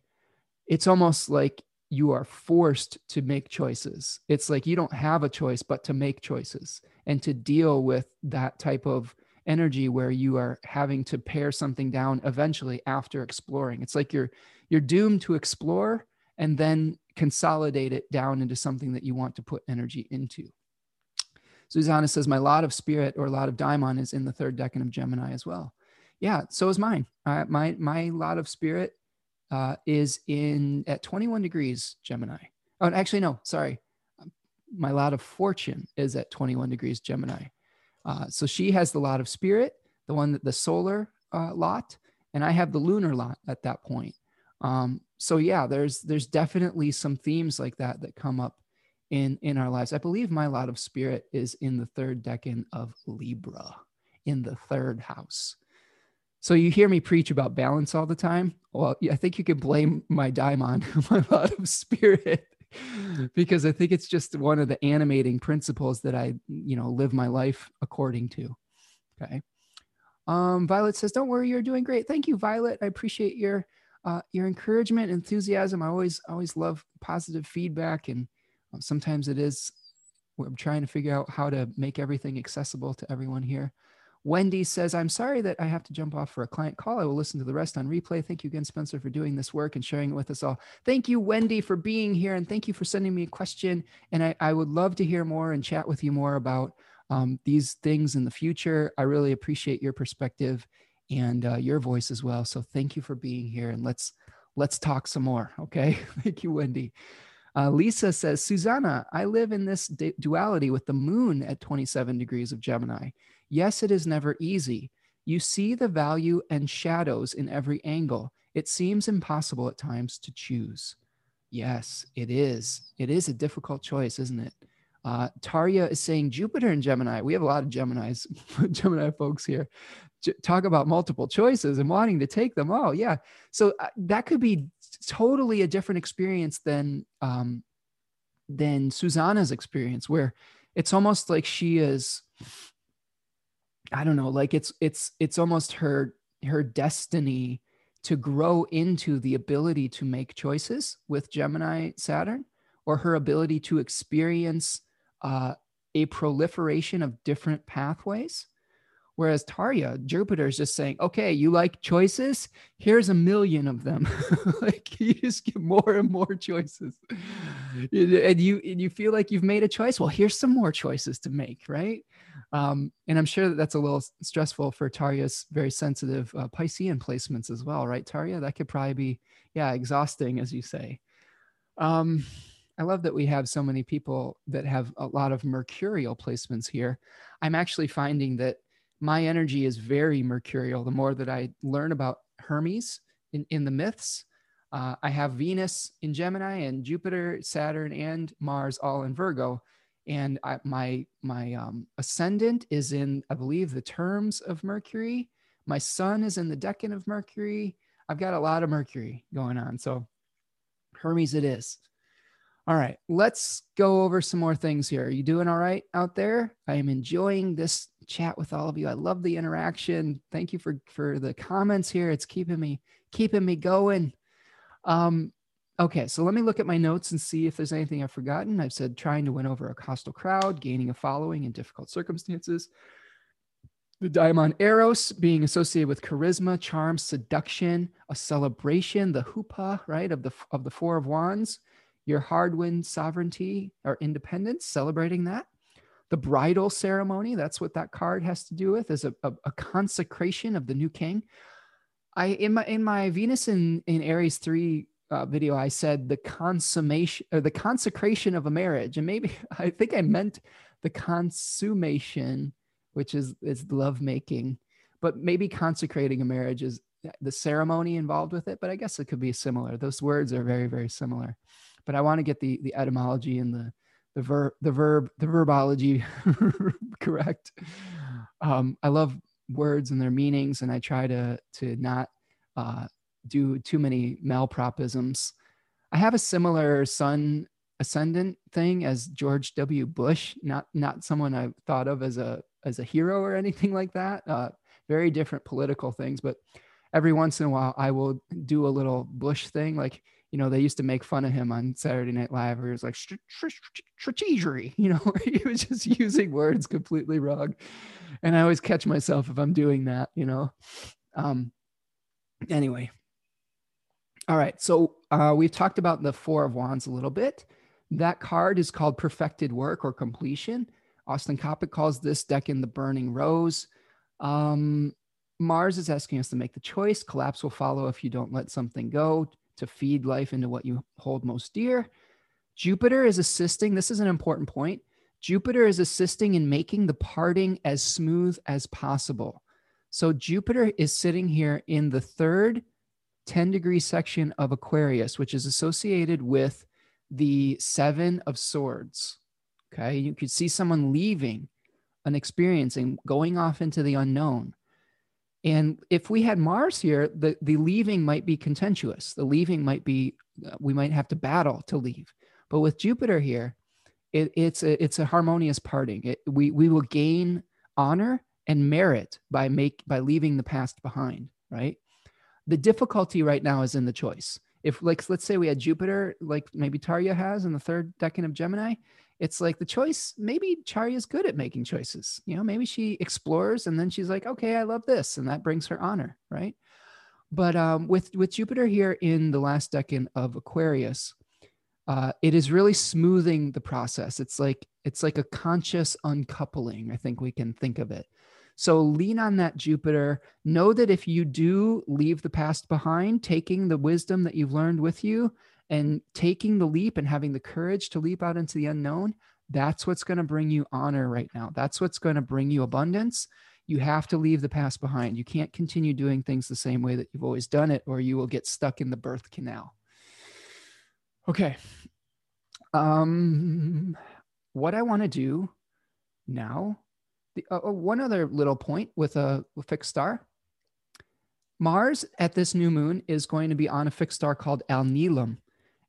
it's almost like you are forced to make choices. It's like you don't have a choice but to make choices and to deal with that type of energy where you are having to pare something down eventually after exploring. It's like you're you're doomed to explore and then consolidate it down into something that you want to put energy into. Susanna says, My lot of spirit or lot of daimon is in the third decan of Gemini as well. Yeah, so is mine. Uh, my my lot of spirit uh, is in at 21 degrees Gemini. Oh, actually, no, sorry. My lot of fortune is at 21 degrees Gemini. Uh, so she has the lot of spirit, the one that the solar uh, lot, and I have the lunar lot at that point. Um, so yeah, there's there's definitely some themes like that that come up in in our lives. I believe my lot of spirit is in the third decan of Libra, in the third house. So you hear me preach about balance all the time. Well, I think you can blame my daimon, (laughs) my lot of spirit, because I think it's just one of the animating principles that I, you know, live my life according to. Okay. Um, Violet says, "Don't worry, you're doing great. Thank you, Violet. I appreciate your uh, your encouragement, enthusiasm. I always always love positive feedback, and uh, sometimes it is. I'm trying to figure out how to make everything accessible to everyone here. Wendy says, I'm sorry that I have to jump off for a client call. I will listen to the rest on replay. Thank you again, Spencer, for doing this work and sharing it with us all. Thank you, Wendy, for being here. And thank you for sending me a question. And I, I would love to hear more and chat with you more about um, these things in the future. I really appreciate your perspective and uh, your voice as well. So thank you for being here. And let's let's talk some more. Okay. (laughs) thank you, Wendy. Uh, Lisa says, Susanna, I live in this duality with the moon at 27 degrees of Gemini. Yes, it is never easy. You see the value and shadows in every angle. It seems impossible at times to choose. Yes, it is. It is a difficult choice, isn't it? Uh, Tarya is saying Jupiter and Gemini. We have a lot of Gemini's, (laughs) Gemini folks here. J- talk about multiple choices and wanting to take them all. Yeah. So uh, that could be totally a different experience than um, than Susanna's experience, where it's almost like she is I don't know, like it's it's it's almost her her destiny to grow into the ability to make choices with Gemini Saturn, or her ability to experience uh, a proliferation of different pathways. Whereas Tarya, Jupiter is just saying, okay, you like choices? Here's a million of them. (laughs) like you just get more and more choices. and you and you feel like you've made a choice. Well, here's some more choices to make, right? Um, and I'm sure that that's a little stressful for Taria's very sensitive uh, Piscean placements as well, right, Taria? That could probably be, yeah, exhausting, as you say. Um, I love that we have so many people that have a lot of mercurial placements here. I'm actually finding that my energy is very mercurial the more that I learn about Hermes in, in the myths. Uh, I have Venus in Gemini and Jupiter, Saturn, and Mars all in Virgo. And I, my my um, ascendant is in, I believe, the terms of Mercury. My sun is in the decan of Mercury. I've got a lot of Mercury going on. So Hermes it is. All right, let's go over some more things here. Are you doing all right out there? I am enjoying this chat with all of you. I love the interaction. Thank you for for the comments here. It's keeping me keeping me going. Um, okay, so let me look at my notes and see if there's anything I've forgotten. I've said trying to win over a hostile crowd, gaining a following in difficult circumstances. The diamond eros being associated with charisma, charm, seduction, a celebration, the chuppah, right, of the of the four of wands your hard win sovereignty or independence, celebrating that. The bridal ceremony, that's what that card has to do with, is a, a, a consecration of the new king. I in my in my Venus in, in Aries 3 uh, video, I said the consummation or the consecration of a marriage. And maybe (laughs) I think I meant the consummation, which is is love making, but maybe consecrating a marriage is the ceremony involved with it. But I guess it could be similar. Those words are very, very similar but I want to get the the etymology and the the verb the verb the verbology (laughs) correct. Um, I love words and their meanings, and I try to to not uh, do too many malpropisms. I have a similar sun ascendant thing as George W. Bush, not not someone I've thought of as a as a hero or anything like that. Uh, very different political things, but every once in a while I will do a little Bush thing, like you know, they used to make fun of him on Saturday Night Live where he was like strategery, (laughs) you know, he was just (laughs) using words completely wrong. And I always catch myself if I'm doing that, you know. Um, anyway. All right. So uh, we've talked about the Four of Wands a little bit. That card is called Perfected Work or Completion. Austin Coppock calls this decan the Burning Rose. Um, Mars is asking us to make the choice. Collapse will follow if you don't let something go to feed life into what you hold most dear. Jupiter is assisting, this is an important point. Jupiter is assisting in making the parting as smooth as possible. So Jupiter is sitting here in the third 10 degree section of Aquarius, which is associated with the Seven of Swords. Okay. You could see someone leaving an experience and going off into the unknown. And if we had Mars here, the, the leaving might be contentious. The leaving might be, uh, we might have to battle to leave. But with Jupiter here, it, it's, a, it's a harmonious parting. It, we, we will gain honor and merit by, make, by leaving the past behind, right? The difficulty right now is in the choice. If, like, let's say we had Jupiter, like maybe Tarya has in the third decan of Gemini, it's like the choice maybe Chari is good at making choices. You know maybe she explores and then she's like okay i love this and that brings her honor right? But um, with with jupiter here in the last decan of aquarius uh, it is really smoothing the process. It's like it's like a conscious uncoupling i think we can think of it so lean on that jupiter know that if you do leave the past behind taking the wisdom that you've learned with you and taking the leap and having the courage to leap out into the unknown, that's what's going to bring you honor right now. That's what's going to bring you abundance. You have to leave the past behind. You can't continue doing things the same way that you've always done it, or you will get stuck in the birth canal. Okay. Um, what I want to do now, the, uh, one other little point with a, a fixed star. Mars at this new moon is going to be on a fixed star called Alnilam.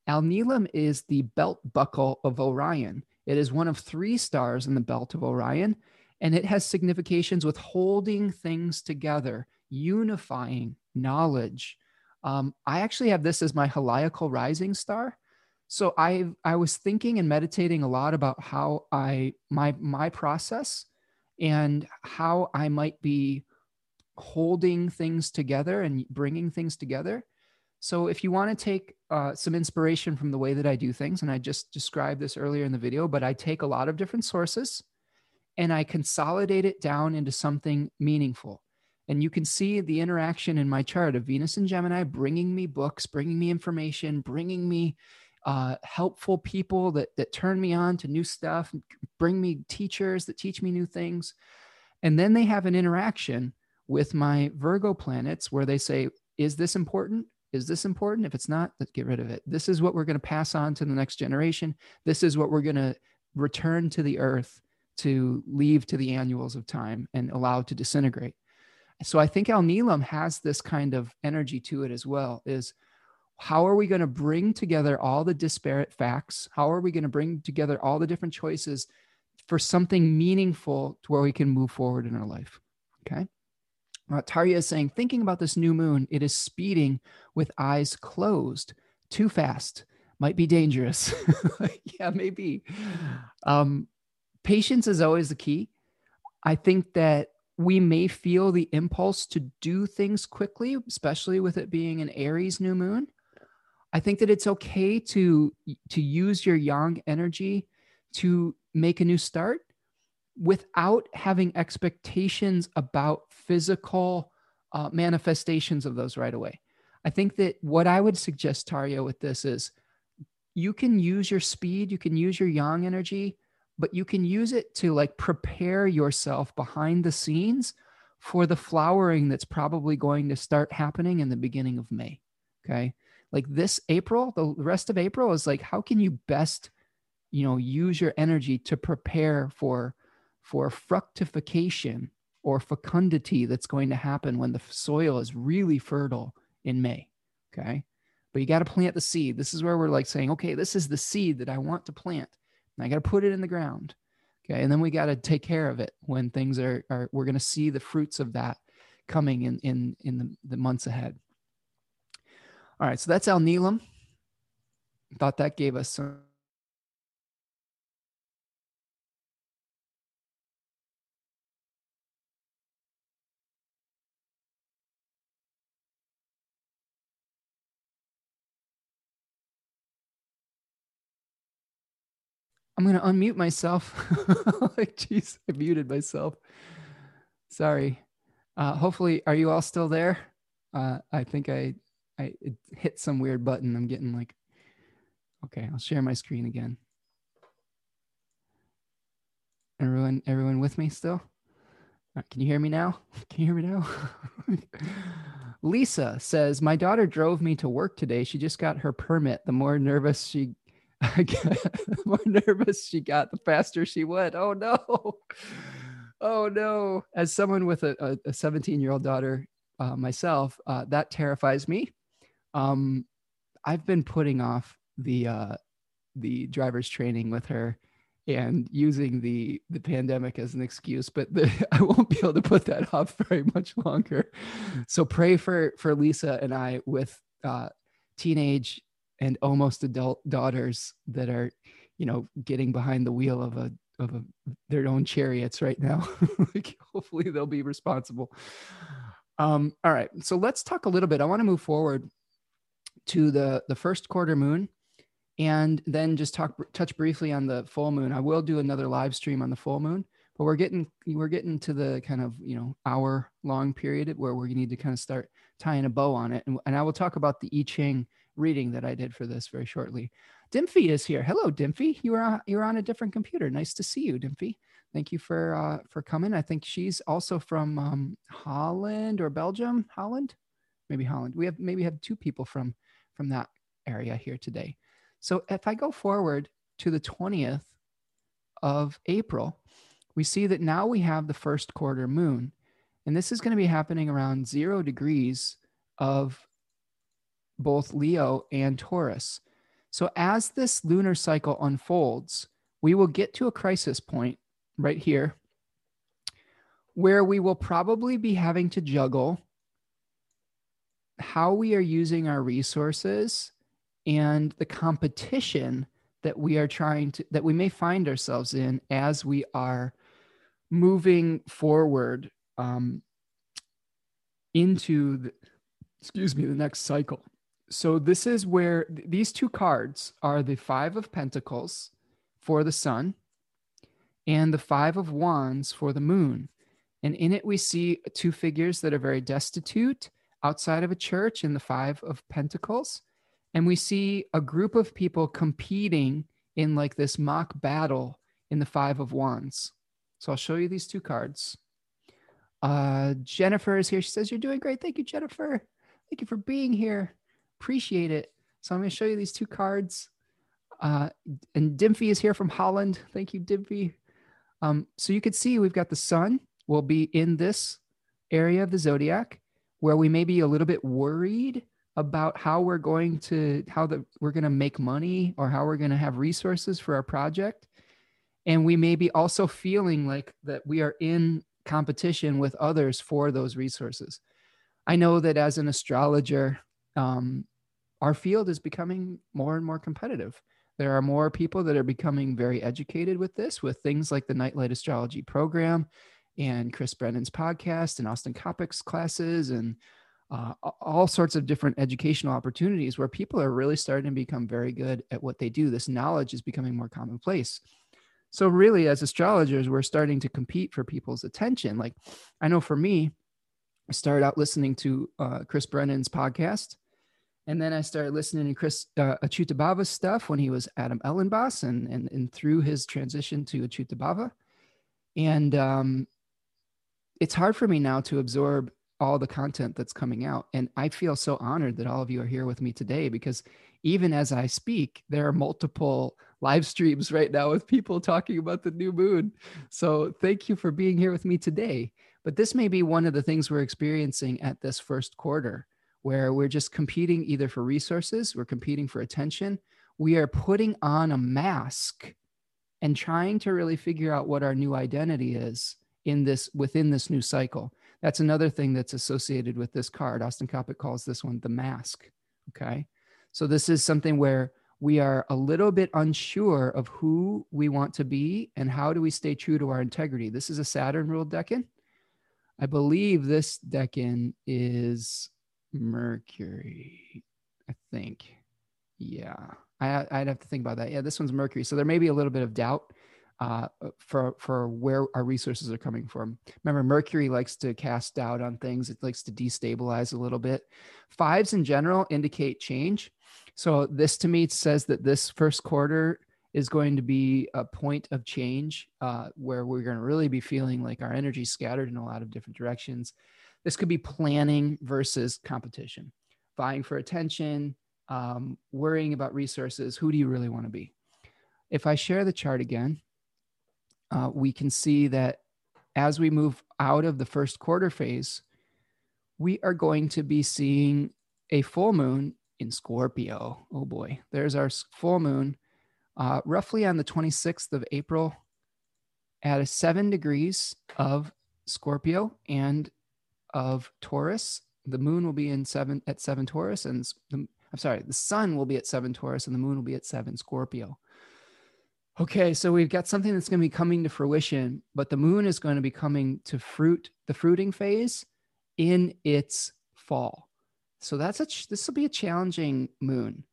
Alnilam is the belt buckle of Orion. It is one of three stars in the belt of Orion, and it has significations with holding things together, unifying knowledge. Um, I actually have this as my heliacal rising star. So I I was thinking and meditating a lot about how I my my process and how I might be holding things together and bringing things together. So if you want to take uh, some inspiration from the way that I do things, and I just described this earlier in the video, but I take a lot of different sources and I consolidate it down into something meaningful. And you can see the interaction in my chart of Venus and Gemini bringing me books, bringing me information, bringing me uh, helpful people that that turn me on to new stuff, bring me teachers that teach me new things, and then they have an interaction with my Virgo planets where they say, "Is this important? Is this important? If it's not, let's get rid of it. This is what we're going to pass on to the next generation. This is what we're going to return to the earth to leave to the annuals of time and allow to disintegrate." So I think Alnilam has this kind of energy to it as well. Is how are we going to bring together all the disparate facts? How are we going to bring together all the different choices for something meaningful to where we can move forward in our life? Okay. Uh, Tarya is saying, thinking about this new moon, it is speeding with eyes closed too fast, might be dangerous. (laughs) yeah, maybe. Um, patience is always the key. I think that we may feel the impulse to do things quickly, especially with it being an Aries new moon. I think that it's okay to to use your yang energy to make a new start without having expectations about physical uh, manifestations of those right away. I think that what I would suggest, Tario, with this is you can use your speed, you can use your yang energy, but you can use it to like prepare yourself behind the scenes for the flowering that's probably going to start happening in the beginning of May. Okay like this April, the rest of April is like, how can you best, you know, use your energy to prepare for for fructification or fecundity that's going to happen when the soil is really fertile in May. Okay. But you got to plant the seed. This is where we're like saying, okay, this is the seed that I want to plant. And I got to put it in the ground. Okay. And then we got to take care of it when things are, are we're going to see the fruits of that coming in, in, in the, the months ahead. All right, so that's Al Alnilam. Thought that gave us some. I'm going to unmute myself. (laughs) like, geez, I muted myself. Sorry. Uh, hopefully, are you all still there? Uh, I think I I hit some weird button. I'm getting like, okay, I'll share my screen again. Everyone, everyone with me still? Right, can you hear me now? (laughs) Can you hear me now? (laughs) Lisa says, My daughter drove me to work today. She just got her permit. The more nervous she (laughs) the more nervous she got, the faster she went. Oh no. Oh no. As someone with a 17 year old daughter uh, myself, uh, that terrifies me. Um, I've been putting off the uh, the driver's training with her and using the the pandemic as an excuse but the, (laughs) i won't be able to put that off very much longer. So pray for for lisa and i with uh teenage and almost adult daughters that are you know getting behind the wheel of a of a, their own chariots right now. (laughs) Like hopefully they'll be responsible. Um all right. So let's talk a little bit. I want to move forward to the the first quarter moon and then just talk touch briefly on the full moon. I will do another live stream on the full moon, but we're getting we're getting to the kind of you know hour long period where we need to kind of start tying a bow on it, and, and I will talk about the I Ching reading that I did for this very shortly. Dimphy is here. Hello, Dimphy. You are you're on a different computer. Nice to see you, Dimphy. Thank you for uh, for coming. I think she's also from um, Holland or Belgium. Holland, maybe Holland. We have maybe have two people from from that area here today. So if I go forward to the 20th of April, we see that now we have the first quarter moon. And this is going to be happening around zero degrees of both Leo and Taurus. So as this lunar cycle unfolds, we will get to a crisis point right here where we will probably be having to juggle how we are using our resources and the competition that we are trying to that we may find ourselves in as we are moving forward um, into the, excuse me the next cycle so this is where th- these two cards are the five of pentacles for the sun and the Five of Wands for the moon. And in it, we see two figures that are very destitute outside of a church in the Five of Pentacles. And we see a group of people competing in like this mock battle in the Five of Wands. So I'll show you these two cards. Uh, Jennifer is here. She says, You're doing great. Thank you, Jennifer. Thank you for being here. Appreciate it. So I'm going to show you these two cards. Uh, and Dimphy is here from Holland. Thank you, Dimphy. Um, so you can see we've got the sun will be in this area of the zodiac where we may be a little bit worried about how we're going to how the we're going to make money or how we're going to have resources for our project. And we may be also feeling like that we are in competition with others for those resources. I know that as an astrologer um, our field is becoming more and more competitive. There are more people that are becoming very educated with this, with things like the Nightlight Astrology program and Chris Brennan's podcast and Austin Coppock's classes and uh, all sorts of different educational opportunities where people are really starting to become very good at what they do. This knowledge is becoming more commonplace. So, really, as astrologers, we're starting to compete for people's attention. Like, I know for me, I started out listening to uh, Chris Brennan's podcast and then I started listening to Chris uh, Acyuta-bhava's stuff when he was Adam Elenbaas and, and, and through his transition to Acyuta-bhava. And um, it's hard for me now to absorb all the content that's coming out. And I feel so honored that all of you are here with me today because even as I speak, there are multiple live streams right now with people talking about the new moon. So thank you for being here with me today. But this may be one of the things we're experiencing at this first quarter where we're just competing either for resources, we're competing for attention. We are putting on a mask and trying to really figure out what our new identity is in this within this new cycle. That's another thing that's associated with this card. Austin Coppock calls this one the mask. Okay. So this is something where we are a little bit unsure of who we want to be and how do we stay true to our integrity. This is a Saturn ruled decan. I believe this decan is Mercury, I think. Yeah, I, I'd have to think about that. Yeah, this one's Mercury, so there may be a little bit of doubt uh, for for where our resources are coming from. Remember, Mercury likes to cast doubt on things. It likes to destabilize a little bit. Fives in general indicate change. So this to me says that this first quarter is going to be a point of change uh, where we're going to really be feeling like our energy scattered in a lot of different directions. This could be planning versus competition, vying for attention, um, worrying about resources. Who do you really want to be? If I share the chart again, uh, we can see that as we move out of the first quarter phase, we are going to be seeing a full moon in Scorpio. Oh boy, there's our full moon, uh, roughly on the 26th of April at a seven degrees of Scorpio and of Taurus. The moon will be in seven at seven Taurus, and the, I'm sorry, the sun will be at seven Taurus, and the moon will be at seven Scorpio. Okay, so we've got something that's going to be coming to fruition, but the moon is going to be coming to fruit the fruiting phase in its fall. So that's a this will be a challenging moon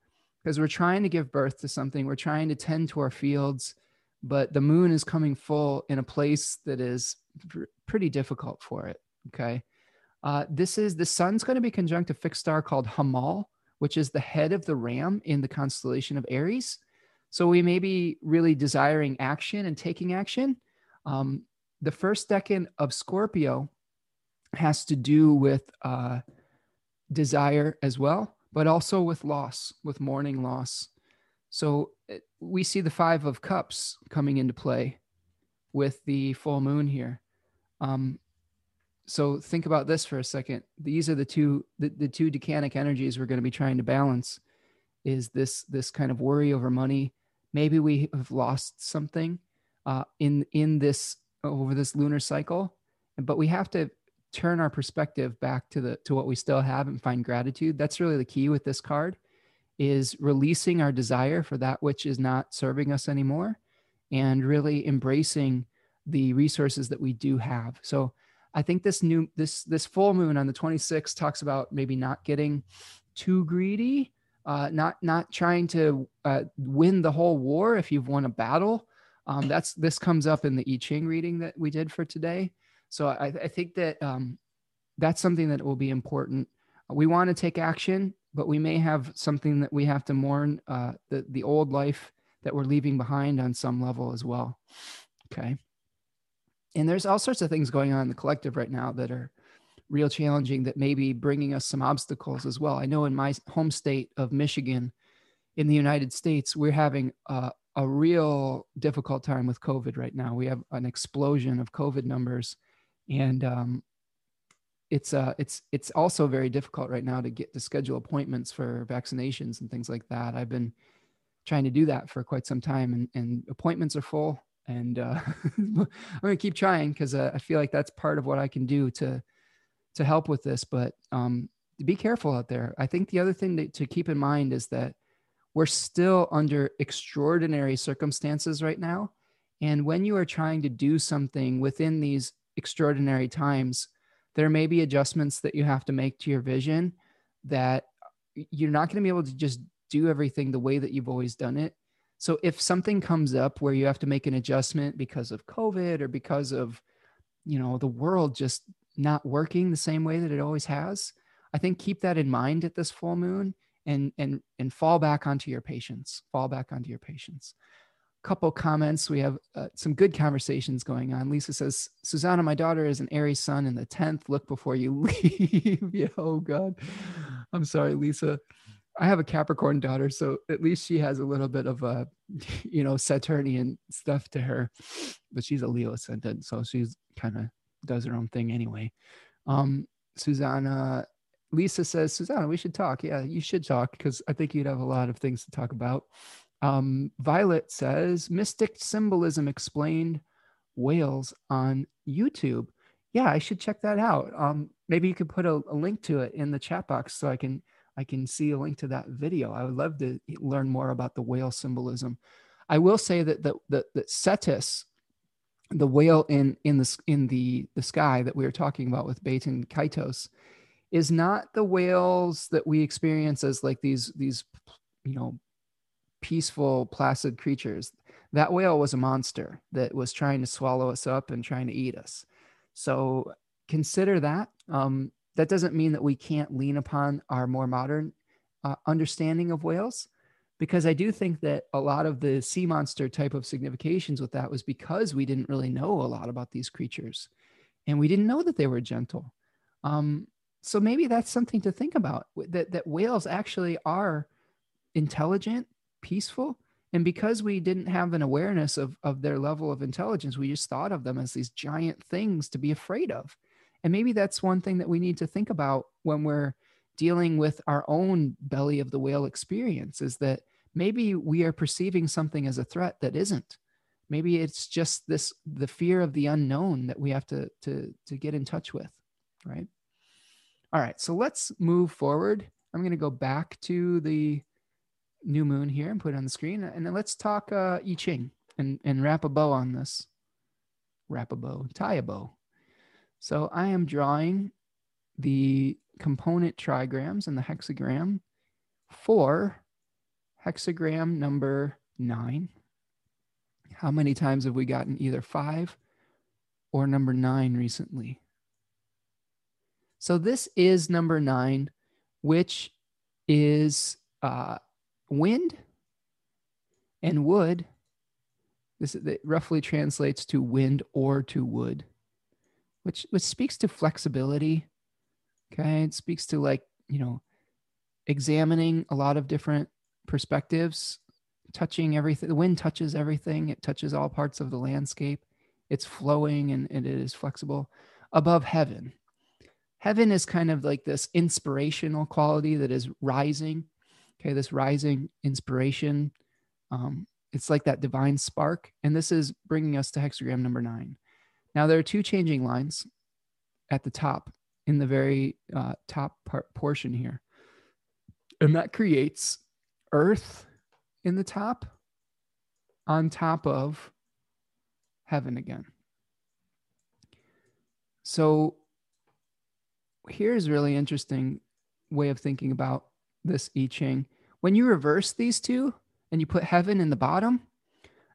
because we're trying to give birth to something. We're trying to tend to our fields, but the moon is coming full in a place that is pretty difficult for it. Okay. Uh, this is the sun's going to be conjunct a fixed star called Hamal, which is the head of the ram in the constellation of Aries. So we may be really desiring action and taking action. Um, the first decan of Scorpio has to do with uh, desire as well, but also with loss, with mourning loss. So uh, we see the Five of Cups coming into play with the full moon here. Um, so think about this for a second these are the two the, the two decanic energies we're going to be trying to balance is this this kind of worry over money maybe we have lost something uh, in in this over this lunar cycle but we have to turn our perspective back to the to what we still have and find gratitude. That's really the key with this card is releasing our desire for that which is not serving us anymore and really embracing the resources that we do have. So I think this new this this full moon on the 26th talks about maybe not getting too greedy, uh, not not trying to uh, win the whole war if you've won a battle, Um, that's this comes up in the I Ching reading that we did for today. So I, I think that um, that's something that will be important. We want to take action, but we may have something that we have to mourn uh, the the old life that we're leaving behind on some level as well. Okay. And there's all sorts of things going on in the collective right now that are real challenging that may be bringing us some obstacles as well. I know in my home state of Michigan in the United States, we're having a, a real difficult time with COVID right now. We have an explosion of COVID numbers, and um, it's uh, it's it's also very difficult right now to get to schedule appointments for vaccinations and things like that. I've been trying to do that for quite some time, and, and appointments are full. And uh, (laughs) I'm going to keep trying because uh, I feel like that's part of what I can do to to help with this. But um, be careful out there. I think the other thing to, to keep in mind is that we're still under extraordinary circumstances right now. And when you are trying to do something within these extraordinary times, there may be adjustments that you have to make to your vision that you're not going to be able to just do everything the way that you've always done it. So if something comes up where you have to make an adjustment because of COVID or because of, you know, the world just not working the same way that it always has, I think keep that in mind at this full moon and and and fall back onto your patience. Fall back onto your patience. Couple comments. We have uh, some good conversations going on. Lisa says, "Susanna, my daughter is an Aries sun in the tenth. Look before you (laughs) leave." yeah, oh God, I'm sorry, Lisa. I have a Capricorn daughter, so at least she has a little bit of a, (laughs) you know, Saturnian stuff to her, but she's a Leo ascendant, so she's kind of does her own thing anyway. Um, Susanna, Lisa says, Susanna, we should talk. Yeah, you should talk because I think you'd have a lot of things to talk about. Um, Violet says, Mystic Symbolism Explained Whales on YouTube. Yeah, I should check that out. Um, maybe you could put a, a link to it in the chat box so I can I can see a link to that video. I would love to learn more about the whale symbolism. I will say that the, the, the Cetus, the whale in in the in the the sky that we were talking about with Baten Kaitos, is not the whales that we experience as like these these you know peaceful placid creatures. That whale was a monster that was trying to swallow us up and trying to eat us. So consider that. Um, that doesn't mean that we can't lean upon our more modern uh, understanding of whales because I do think that a lot of the sea monster type of significations with that was because we didn't really know a lot about these creatures and we didn't know that they were gentle. Um, so maybe that's something to think about that, that whales actually are intelligent, peaceful. And because we didn't have an awareness of, of their level of intelligence, we just thought of them as these giant things to be afraid of. And maybe that's one thing that we need to think about when we're dealing with our own belly of the whale experience is that maybe we are perceiving something as a threat that isn't. Maybe it's just this the fear of the unknown that we have to to to get in touch with, right? All right, so let's move forward. I'm going to go back to the new moon here and put it on the screen, and then let's talk uh, I Ching and and wrap a bow on this. Wrap a bow, tie a bow. So I am drawing the component trigrams and the hexagram for hexagram number nine. How many times have we gotten either five or number nine recently? So this is number nine, which is uh, wind and wood. This roughly translates to wind or to wood which which speaks to flexibility. Okay, it speaks to like you know examining a lot of different perspectives, touching everything. The wind touches everything. It touches all parts of the landscape. It's flowing and, and it is flexible. Above heaven, heaven is kind of like this inspirational quality that is rising. Okay, this rising inspiration. Um, it's like that divine spark. And this is bringing us to hexagram number nine. Now, there are two changing lines at the top in the very uh, top part, portion here. And that creates earth in the top on top of heaven again. So here's really interesting way of thinking about this I Ching. When you reverse these two and you put heaven in the bottom,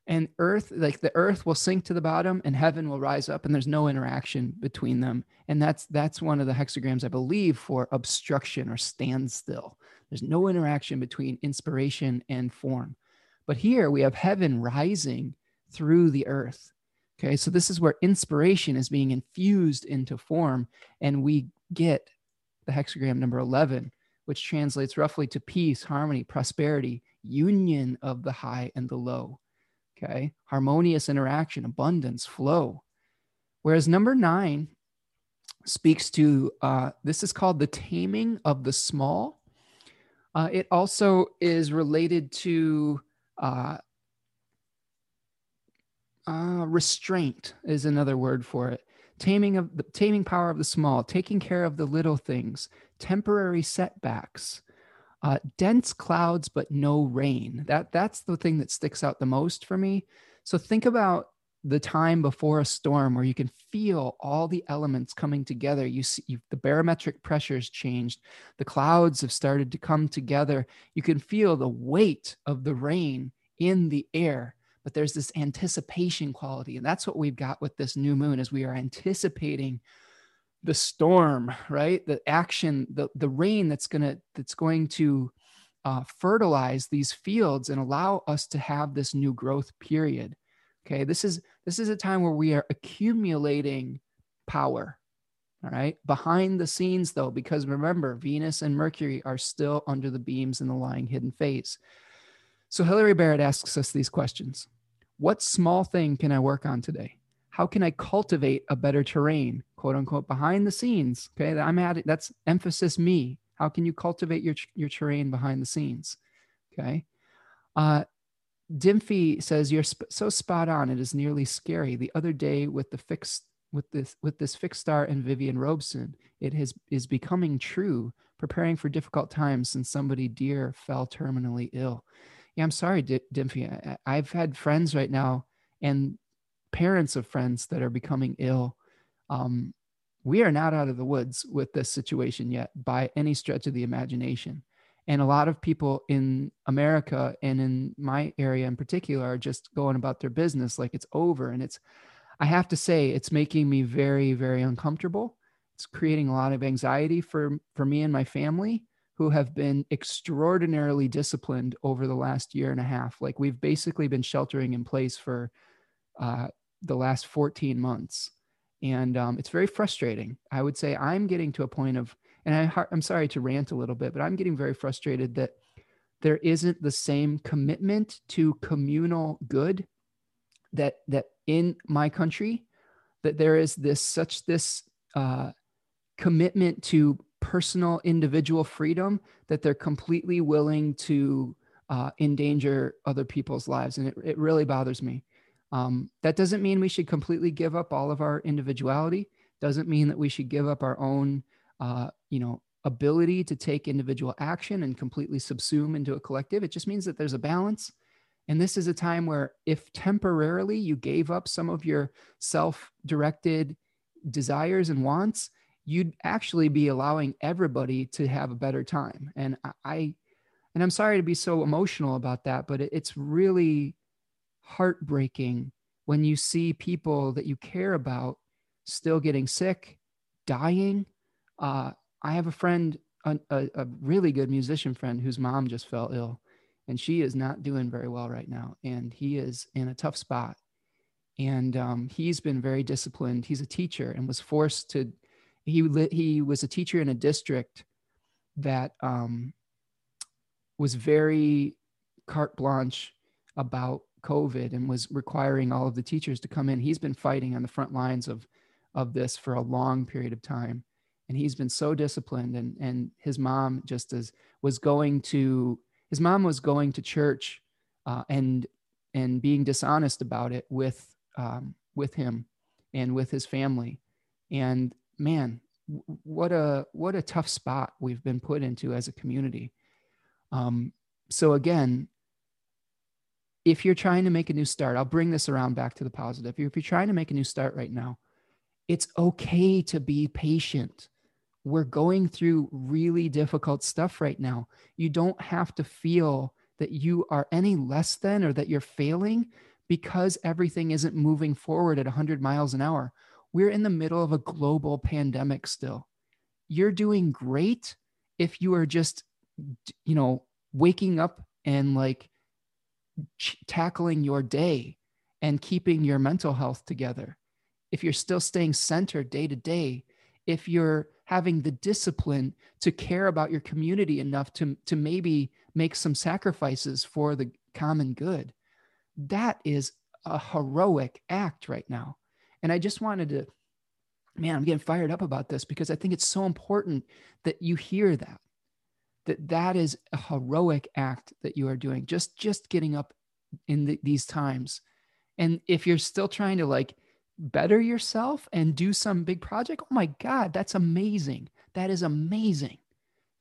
and earth like the earth will sink to the bottom and heaven will rise up and there's no interaction between them. And that's that's one of the hexagrams i believe for obstruction or standstill. There's no interaction between inspiration and form. But here we have heaven rising through the earth. Okay so this is where inspiration is being infused into form and we get the hexagram number 11 which translates roughly to peace harmony prosperity union of the high and the low Okay. Harmonious interaction, abundance, flow. Whereas number nine speaks to uh, this is called the taming of the small. Uh, it also is related to uh, uh, restraint is another word for it. Taming of the taming power of the small, taking care of the little things, temporary setbacks, uh, dense clouds, but no rain. That that's the thing that sticks out the most for me. So think about the time before a storm where you can feel all the elements coming together. You see you, the barometric pressures changed. The clouds have started to come together. You can feel the weight of the rain in the air but there's this anticipation quality and that's what we've got with this new moon as we are anticipating the storm right? The action the the rain that's going to that's going to uh, fertilize these fields and allow us to have this new growth period okay? This is this is a time where we are accumulating power all right? Behind the scenes though because remember venus and mercury are still under the beams in the lying hidden phase so hilary barrett asks us these questions. What small thing can i work on today how can I cultivate a better terrain, quote unquote, behind the scenes? Okay, I'm adding that's emphasis me. How can you cultivate your your terrain behind the scenes? Okay. Uh, Dimphy says you're sp- so spot on. It is nearly scary. The other day with the fixed with this with this fixed star and Vivian Robson, it has is becoming true. Preparing for difficult times since somebody dear fell terminally ill. Yeah, I'm sorry, D- Dimphy. I, I've had friends right now, and parents of friends that are becoming ill. Um, we are not out of the woods with this situation yet by any stretch of the imagination. And a lot of people in America and in my area in particular are just going about their business like it's over. And it's, I have to say, it's making me very, very uncomfortable. It's creating a lot of anxiety for, for me and my family who have been extraordinarily disciplined over the last year and a half. Like we've basically been sheltering in place for uh, the last 14 months. And um, it's very frustrating. I would say I'm getting to a point of, and I, I'm sorry to rant a little bit, but I'm getting very frustrated that there isn't the same commitment to communal good that that in my country that there is this such this uh, commitment to personal individual freedom that they're completely willing to uh, endanger other people's lives and it, it really bothers me um, that doesn't mean we should completely give up all of our individuality. Doesn't mean that we should give up our own, uh, you know, ability to take individual action and completely subsume into a collective. It just means that there's a balance. And this is a time where, if temporarily you gave up some of your self directed desires and wants, you'd actually be allowing everybody to have a better time. And I, and I'm sorry to be so emotional about that, but it's really heartbreaking when you see people that you care about still getting sick, dying. Uh, I have a friend, a, a, really good musician friend whose mom just fell ill, and she is not doing very well right now. And he is in a tough spot. And um, he's been very disciplined. He's a teacher and was forced to. He he was a teacher in a district that um, was very carte blanche about COVID and was requiring all of the teachers to come in. He's been fighting on the front lines of of this for a long period of time, and he's been so disciplined. And and his mom just as was going to his mom was going to church uh, and and being dishonest about it with um, with him and with his family. And man, what a what a tough spot we've been put into as a community. Um, so again, if you're trying to make a new start, I'll bring this around back to the positive. If you're trying to make a new start right now, it's okay to be patient. We're going through really difficult stuff right now. You don't have to feel that you are any less than or that you're failing because everything isn't moving forward at 100 miles an hour. We're in the middle of a global pandemic still. You're doing great if you are just, you know, waking up and like ch- tackling your day and keeping your mental health together. If you're still staying centered day to day, if you're having the discipline to care about your community enough to, to maybe make some sacrifices for the common good. That is a heroic act right now. And I just wanted to, man, I'm getting fired up about this because I think it's so important that you hear that, that that is a heroic act that you are doing, just, just getting up in the, these times. And if you're still trying to like better yourself and do some big project, oh my God, that's amazing. That is amazing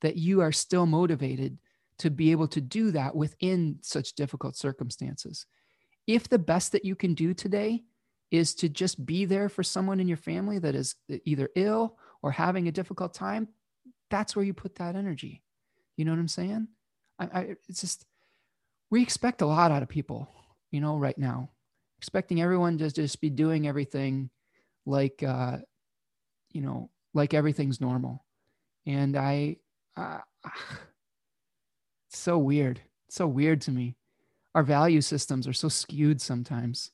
that you are still motivated to be able to do that within such difficult circumstances. If the best that you can do today is to just be there for someone in your family that is either ill or having a difficult time, that's where you put that energy. You know what I'm saying? I, I, it's just, we expect a lot out of people, you know, right now. Expecting everyone to just be doing everything like uh, you know like everything's normal. And i uh, (sighs) it's so weird. It's so weird to me. Our value systems are so skewed sometimes.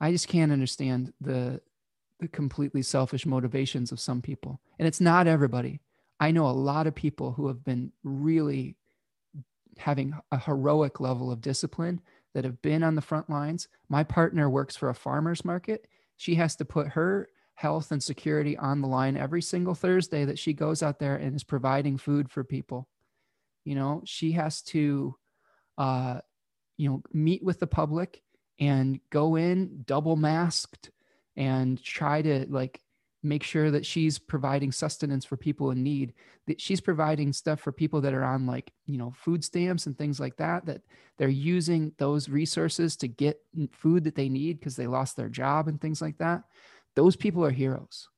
I just can't understand the the completely selfish motivations of some people. And it's not everybody i know a lot of people who have been really having a heroic level of discipline that have been on the front lines. My partner works for a farmer's market. She has to put her health and security on the line every single Thursday that she goes out there and is providing food for people. You know, she has to, uh, you know, meet with the public and go in double masked and try to like make sure that she's providing sustenance for people in need that she's providing stuff for people that are on like you know food stamps and things like that that they're using those resources to get food that they need because they lost their job and things like that. Those people are heroes.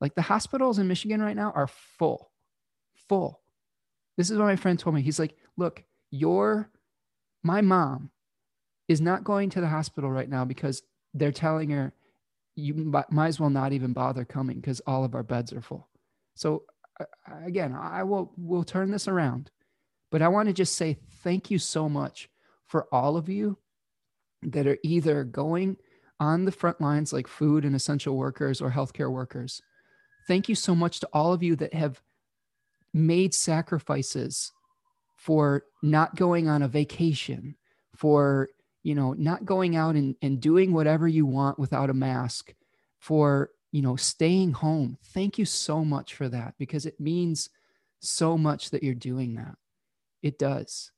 Like the hospitals in michigan right now are full full. This is what my friend told me. He's like look your my mom is not going to the hospital right now because they're telling her you might as well not even bother coming because all of our beds are full. So uh, uh, again, I will will turn this around, but I want to just say thank you so much for all of you that are either going on the front lines like food and essential workers or healthcare workers. Thank you so much to all of you that have made sacrifices for not going on a vacation, for you know, not going out and, and doing whatever you want without a mask, for, you know, staying home. Thank you so much for that because it means so much that you're doing that. It does.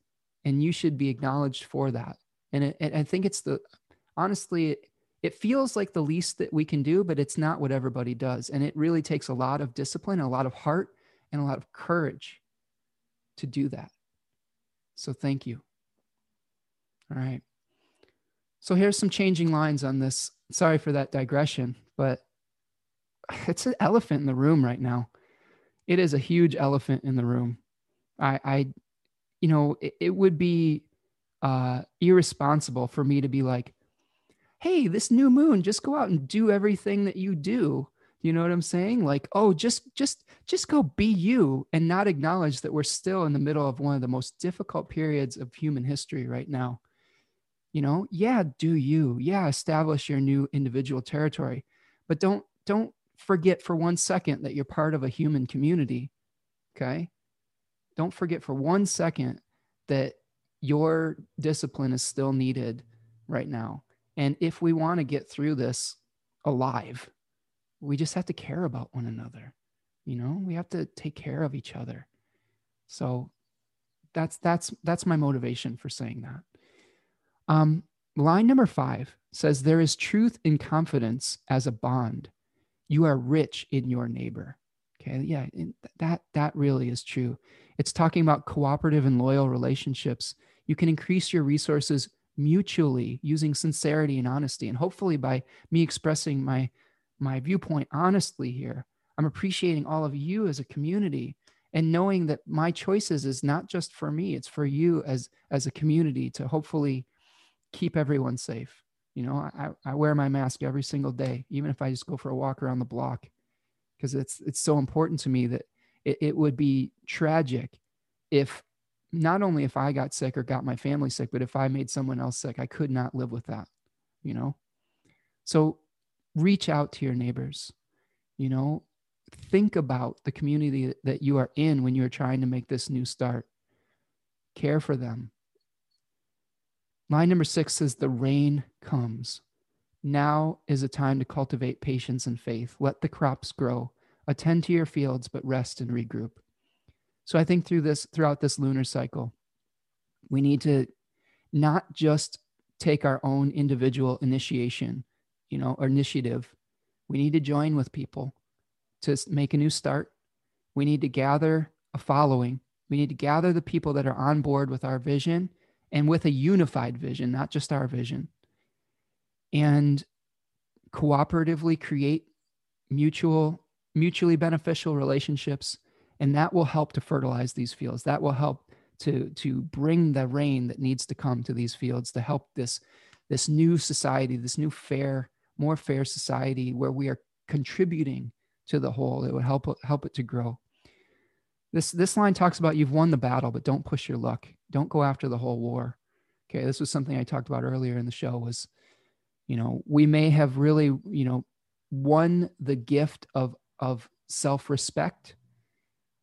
And you should be acknowledged for that. And, it, I think it's the, honestly, it, it feels like the least that we can do, but it's not what everybody does. And it really takes a lot of discipline, a lot of heart, and a lot of courage to do that. So thank you. All right. So here's some changing lines on this. Sorry for that digression, but it's an elephant in the room right now. It is a huge elephant in the room. I, I you know, it, it would be uh, irresponsible for me to be like, hey, this new moon, just go out and do everything that you do. You know what I'm saying? Like, oh, just just just go be you and not acknowledge that we're still in the middle of one of the most difficult periods of human history right now you know yeah do you. Yeah establish your new individual territory. But don't don't forget for one second that you're part of a human community okay? Don't forget for one second that your discipline is still needed right now. And if we want to get through this alive we just have to care about one another you know? We have to take care of each other. So that's that's that's my motivation for saying that um, line number five says, There is truth in confidence as a bond. You are rich in your neighbor. Okay. Yeah. That, that really is true. It's talking about cooperative and loyal relationships. You can increase your resources mutually using sincerity and honesty. And hopefully, by me expressing my, my viewpoint honestly here, I'm appreciating all of you as a community and knowing that my choices is not just for me it's for you as as a community to hopefully keep everyone safe. You know, I, I wear my mask every single day, even if I just go for a walk around the block, because it's it's so important to me that it, it would be tragic if not only if I got sick or got my family sick, but if I made someone else sick, I could not live with that, you know? So reach out to your neighbors, you know, think about the community that you are in when you're trying to make this new start. Care for them. Line number six says, The rain comes. Now is a time to cultivate patience and faith. Let the crops grow. Attend to your fields, but rest and regroup. So I think through this, throughout this lunar cycle, we need to not just take our own individual initiation, you know, or initiative. We need to join with people to make a new start. We need to gather a following. We need to gather the people that are on board with our vision and with a unified vision, not just our vision. And cooperatively create mutual mutually beneficial relationships. And that will help to fertilize these fields. That will help to to bring the rain that needs to come to these fields to help this this new society this new fair more fair society where we are contributing to the whole. It will help help it to grow this this line talks about you've won the battle but don't push your luck. Don't go after the whole war. Okay this was something i talked about earlier in the show was you know we may have really you know won the gift of of self-respect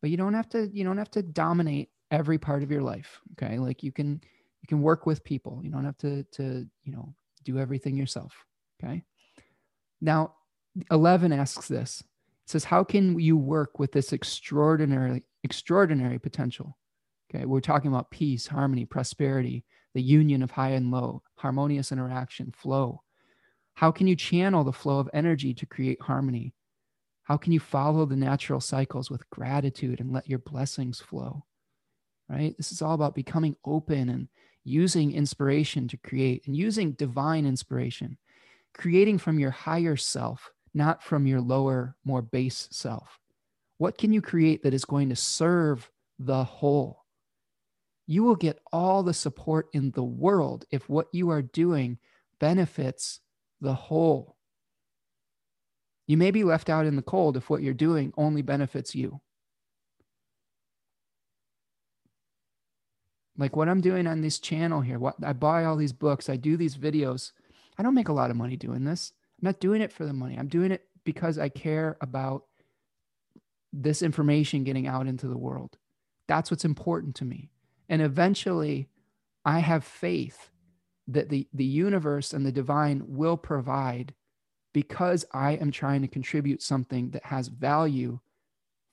but you don't have to you don't have to dominate every part of your life okay? Like you can you can work with people. You don't have to to you know do everything yourself okay? Now 11 asks this says how can you work with this extraordinary extraordinary potential okay we're talking about peace harmony prosperity the union of high and low harmonious interaction flow how can you channel the flow of energy to create harmony how can you follow the natural cycles with gratitude and let your blessings flow? Right? This is all about becoming open and using inspiration to create and using divine inspiration, creating from your higher self, not from your lower, more base self. What can you create that is going to serve the whole? You will get all the support in the world if what you are doing benefits the whole. You may be left out in the cold if what you're doing only benefits you. Like what I'm doing on this channel here, what I buy all these books, I do these videos. I don't make a lot of money doing this. I'm not doing it for the money. I'm doing it because I care about this information getting out into the world. That's what's important to me. And eventually, I have faith that the, the universe and the divine will provide because I am trying to contribute something that has value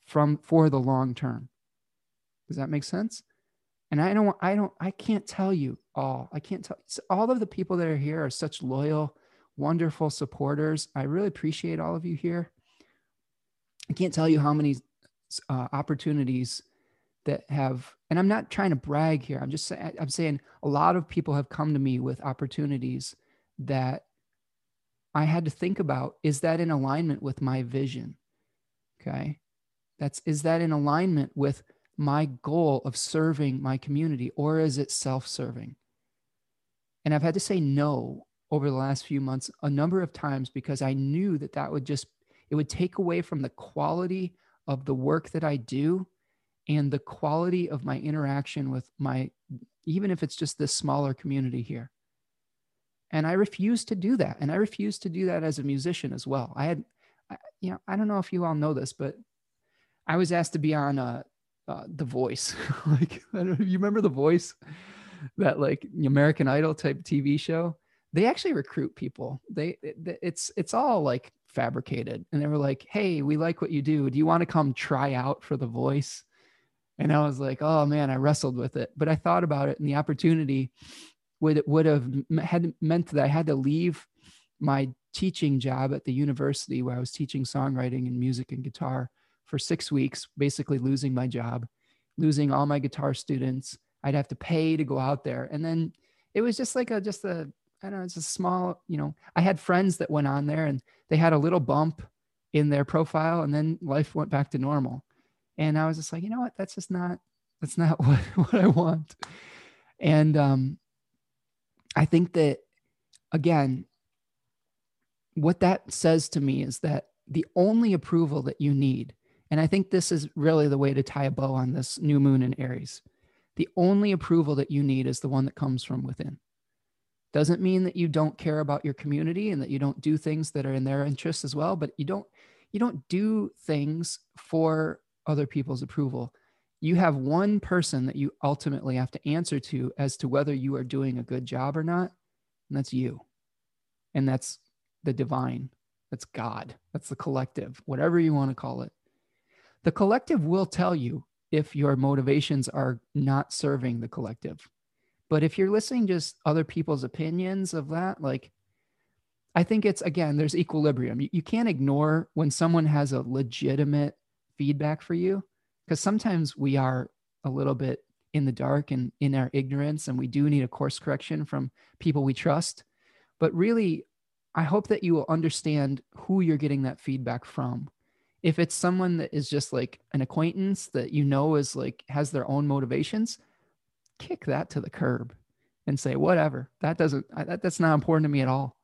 from for the long term. Does that make sense? And I don't, I don't, I can't tell you all. I can't tell all of the people that are here are such loyal, wonderful supporters. I really appreciate all of you here. I can't tell you how many uh, opportunities that have, and I'm not trying to brag here. I'm just I'm saying a lot of people have come to me with opportunities that I had to think about is that in alignment with my vision? Okay. That's is that in alignment with my goal of serving my community or is it self-serving? And I've had to say no over the last few months a number of times because I knew that that would just it would take away from the quality of the work that I do and the quality of my interaction with my even if it's just this smaller community here. And i refused to do that and i refused to do that as a musician as well. I had you know i don't know if you all know this but i was asked to be on uh, uh the voice. (laughs) Like i don't know you remember the voice that like american idol type tv show they actually recruit people. They it, it's it's all like fabricated. And they were like hey we like what you do. Do you want to come try out for the voice? And i was like oh man i wrestled with it. But i thought about it and the opportunity would would have had meant that I had to leave my teaching job at the university where I was teaching songwriting and music and guitar for six weeks, basically losing my job, losing all my guitar students. I'd have to pay to go out there, and then it was just like a just a I don't know, it's a small, you know. I had friends that went on there, and they had a little bump in their profile, and then life went back to normal. And I was just like, you know what? That's just not that's not (laughs) what what I want. And um, I think that, again, what that says to me is that the only approval that you need, and I think this is really the way to tie a bow on this new moon in Aries, the only approval that you need is the one that comes from within. Doesn't mean that you don't care about your community and that you don't do things that are in their interests as well, but you don't you don't do things for other people's approval. You have one person that you ultimately have to answer to as to whether you are doing a good job or not, and that's you. And that's the divine. That's God. That's the collective, whatever you want to call it. The collective will tell you if your motivations are not serving the collective. But if you're listening just other people's opinions of that, like I think it's again, there's equilibrium. You, you can't ignore when someone has a legitimate feedback for you, because sometimes we are a little bit in the dark and in our ignorance, and we do need a course correction from people we trust. But really, I hope that you will understand who you're getting that feedback from. If it's someone that is just like an acquaintance that you know is like has their own motivations, kick that to the curb and say whatever that doesn't that, that's not important to me at all.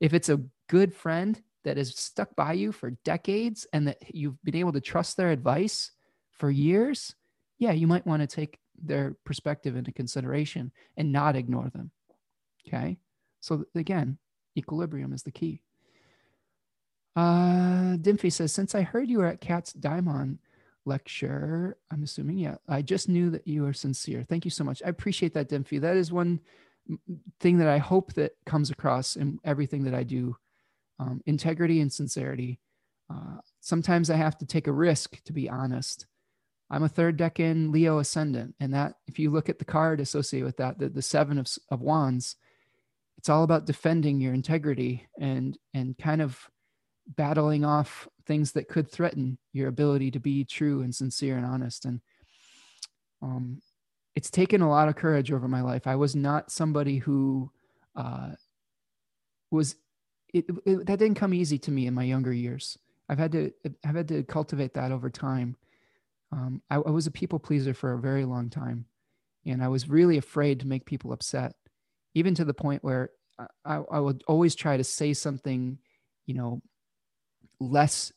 If it's a good friend that has stuck by you for decades and that you've been able to trust their advice for years yeah you might want to take their perspective into consideration and not ignore them okay? So again equilibrium is the key. Uh Dimphy says since i heard you were at cat's daimon lecture. I'm assuming, yeah. I just knew that you are sincere. Thank you so much. I appreciate that, Dimphy. That is one thing that I hope that comes across in everything that I do. Um, integrity and sincerity. Uh, sometimes I have to take a risk to be honest. I'm a third decan Leo ascendant, and that if you look at the card associated with that, the, the seven of, of wands, it's all about defending your integrity and and kind of battling off things that could threaten your ability to be true and sincere and honest. And um, it's taken a lot of courage over my life. I was not somebody who uh, was it, it, that didn't come easy to me in my younger years. I've had to I've had to cultivate that over time. Um, I, I was a people pleaser for a very long time, and I was really afraid to make people upset, even to the point where I, I would always try to say something, you know, less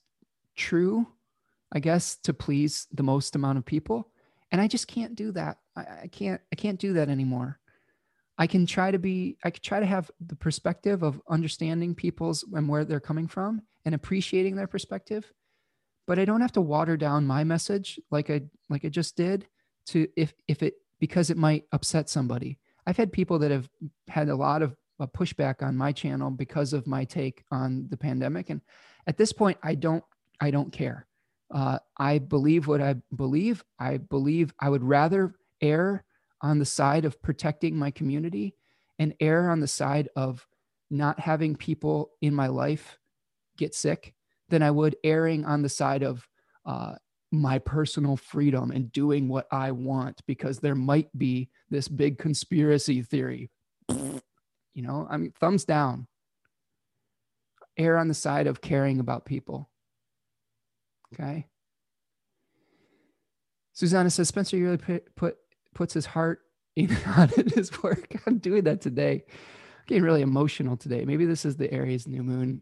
true, I guess, to please the most amount of people. And I just can't do that. I, I can't, I can't do that anymore. I can try to be, I could try to have the perspective of understanding people's and where they're coming from and appreciating their perspective. But I don't have to water down my message like I like I just did to if if it because it might upset somebody. I've had people that have had a lot of pushback on my channel because of my take on the pandemic and at this point i don't i don't care. Uh, i believe what i believe. I believe i would rather err on the side of protecting my community and err on the side of not having people in my life get sick than i would erring on the side of uh, my personal freedom and doing what i want because there might be this big conspiracy theory. You know i mean thumbs down. Err on the side of caring about people. Okay. Susanna says Spencer really put, put puts his heart (laughs) in on his work. (laughs) I'm doing that today. I'm getting really emotional today. Maybe this is the Aries new moon.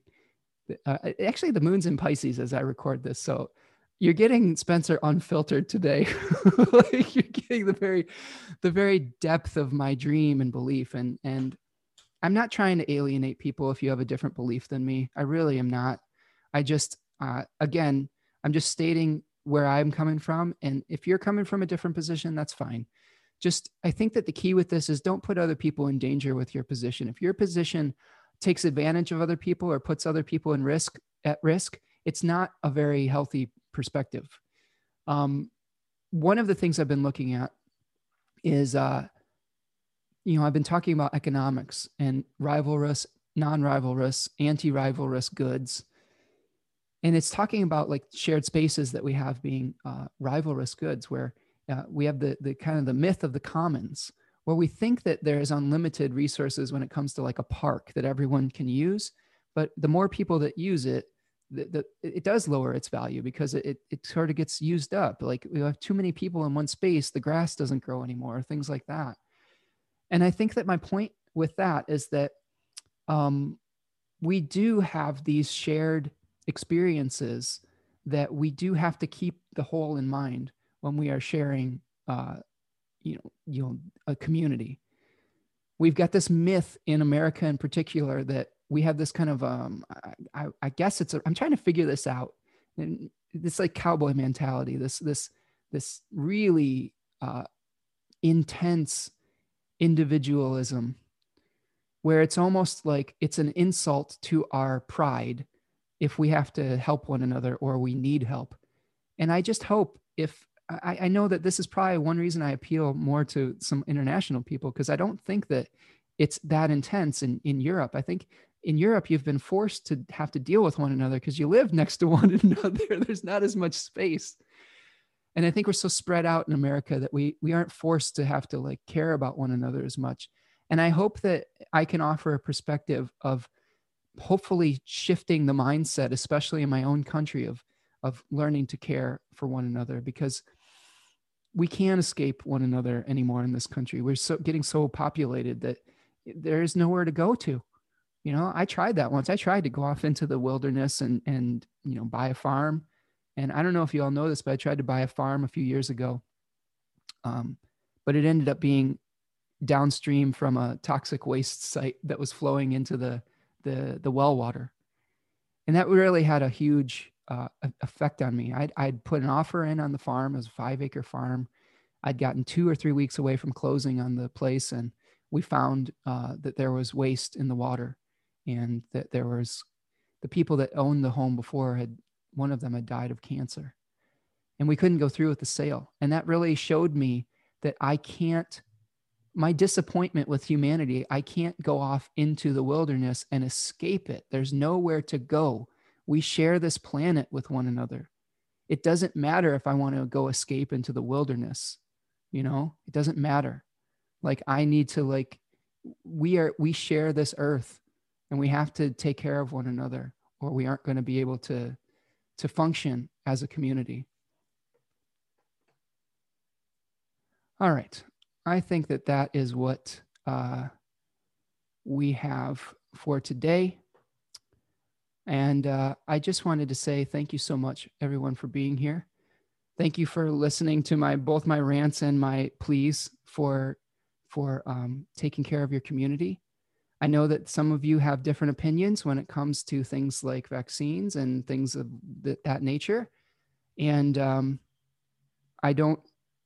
Uh, actually, the moon's in Pisces as I record this, so you're getting Spencer unfiltered today. (laughs) like you're getting the very, the very depth of my dream and belief, and and I'm not trying to alienate people if you have a different belief than me. I really am not. I just, uh, again, I'm just stating where I'm coming from. And if you're coming from a different position, that's fine. Just, I think that the key with this is don't put other people in danger with your position. If your position takes advantage of other people or puts other people in risk at risk, it's not a very healthy perspective. Um, one of the things I've been looking at is uh, you know, I've been talking about economics and rivalrous, non-rivalrous, anti-rivalrous goods. And it's talking about like shared spaces that we have being uh, rivalrous goods, where uh, we have the the kind of the myth of the commons, where we think that there is unlimited resources when it comes to like a park that everyone can use, but the more people that use it, the, the, it does lower its value because it, it sort of gets used up. Like we have too many people in one space, the grass doesn't grow anymore, things like that. And I think that my point with that is that um, we do have these shared experiences that we do have to keep the whole in mind when we are sharing, uh, you know, you know, a community. We've got this myth in America, in particular, that we have this kind of, um, I, I guess it's. i am trying to figure this out, and this like cowboy mentality. This this this really uh, intense individualism where it's almost like it's an insult to our pride if we have to help one another or we need help. And I just hope if I, I know that this is probably one reason I appeal more to some international people because I don't think that it's that intense in, in Europe. I think in Europe, you've been forced to have to deal with one another because you live next to (laughs) one another. There's not as much space. And I think we're so spread out in America that we we aren't forced to have to like care about one another as much. And I hope that I can offer a perspective of hopefully shifting the mindset, especially in my own country, of, of learning to care for one another because we can't escape one another anymore in this country. We're so getting so populated that there is nowhere to go to. You know, I tried that once. I tried to go off into the wilderness and and you know buy a farm. And I don't know if you all know this, but I tried to buy a farm a few years ago. Um, but it ended up being downstream from a toxic waste site that was flowing into the the the well water, and that really had a huge uh, effect on me. I'd, I'd put an offer in on the farm, It was a five acre farm. I'd gotten two or three weeks away from closing on the place, and we found uh, that there was waste in the water, and that there was the people that owned the home before had one of them had died of cancer, and we couldn't go through with the sale. And that really showed me that I can't my disappointment with humanity, I can't go off into the wilderness and escape it. There's nowhere to go. We share this planet with one another. It doesn't matter if I want to go escape into the wilderness, you know, it doesn't matter. Like, I need to, like, we are, we share this earth and we have to take care of one another or we aren't going to be able to, to function as a community. All right. I think that that is what uh, we have for today. And uh, I just wanted to say thank you so much, everyone, for being here. Thank you for listening to my both my rants and my pleas for for um, taking care of your community. I know that some of you have different opinions when it comes to things like vaccines and things of that, that nature, and um, I don't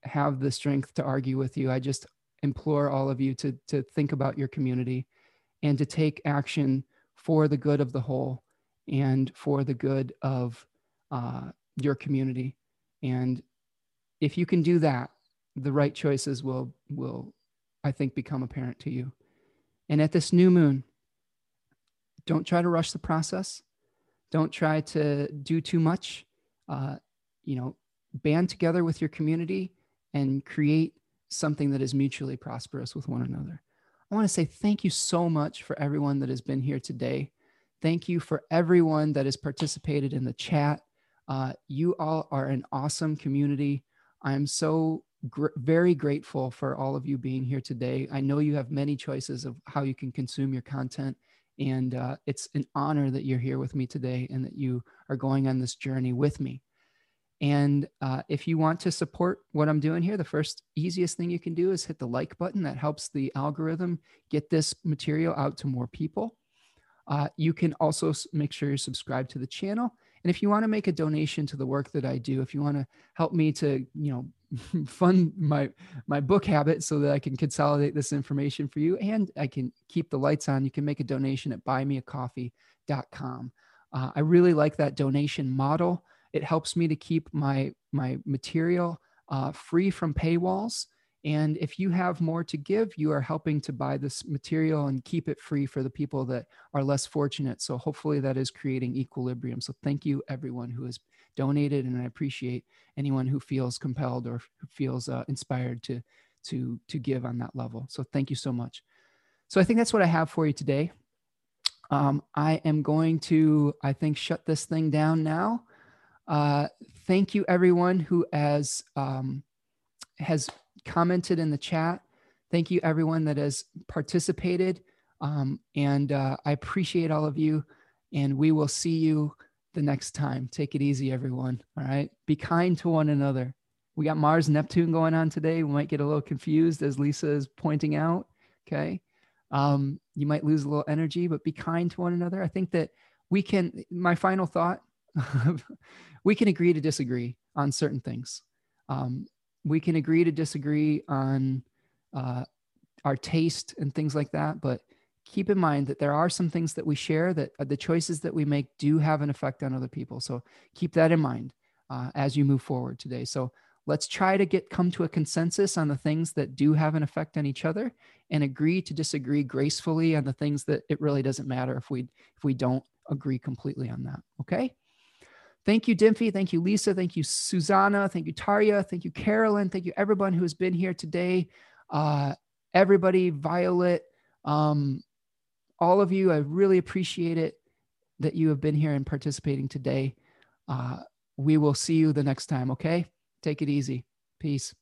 have the strength to argue with you. I just implore all of you to, to think about your community and to take action for the good of the whole and for the good of uh, your community. And if you can do that, the right choices will, will, I think, become apparent to you. And at this new moon, don't try to rush the process. Don't try to do too much. Uh, you know, band together with your community and create something that is mutually prosperous with one another. I want to say thank you so much for everyone that has been here today. Thank you for everyone that has participated in the chat. Uh, you all are an awesome community. I'm so gr- very grateful for all of you being here today. I know you have many choices of how you can consume your content. And uh, it's an honor that you're here with me today and that you are going on this journey with me. And uh, if you want to support what I'm doing here, the first easiest thing you can do is hit the like button. That helps the algorithm get this material out to more people. Uh, you can also make sure you subscribe to the channel. And if you want to make a donation to the work that I do, if you want to help me to, you know, (laughs) fund my my book habit so that I can consolidate this information for you and I can keep the lights on, you can make a donation at buymeacoffee.com. Uh, I really like that donation model. It helps me to keep my my material uh, free from paywalls. And if you have more to give, you are helping to buy this material and keep it free for the people that are less fortunate. So hopefully that is creating equilibrium. So thank you everyone who has donated, and I appreciate anyone who feels compelled or feels uh, inspired to to to give on that level. So thank you so much. So I think that's what I have for you today. Um, I am going to, I think, shut this thing down now. Uh, thank you, everyone who has um, has commented in the chat. Thank you, everyone that has participated. Um, and uh, I appreciate all of you. And we will see you the next time. Take it easy, everyone. All right. Be kind to one another. We got Mars Neptune going on today. We might get a little confused, as Lisa is pointing out. Okay. Um, you might lose a little energy, but be kind to one another. I think that we can, my final thought, (laughs) we can agree to disagree on certain things. Um, we can agree to disagree on uh, our taste and things like that, but keep in mind that there are some things that we share that uh, the choices that we make do have an effect on other people. So keep that in mind uh, as you move forward today. So let's try to get come to a consensus on the things that do have an effect on each other and agree to disagree gracefully on the things that it really doesn't matter if we if we don't agree completely on that. Okay. Thank you, Dimphy. Thank you, Lisa. Thank you, Susanna. Thank you, Tarya. Thank you, Carolyn. Thank you, everyone who has been here today. Uh, everybody, Violet, um, all of you. I really appreciate it that you have been here and participating today. Uh, we will see you the next time. Okay. Take it easy. Peace.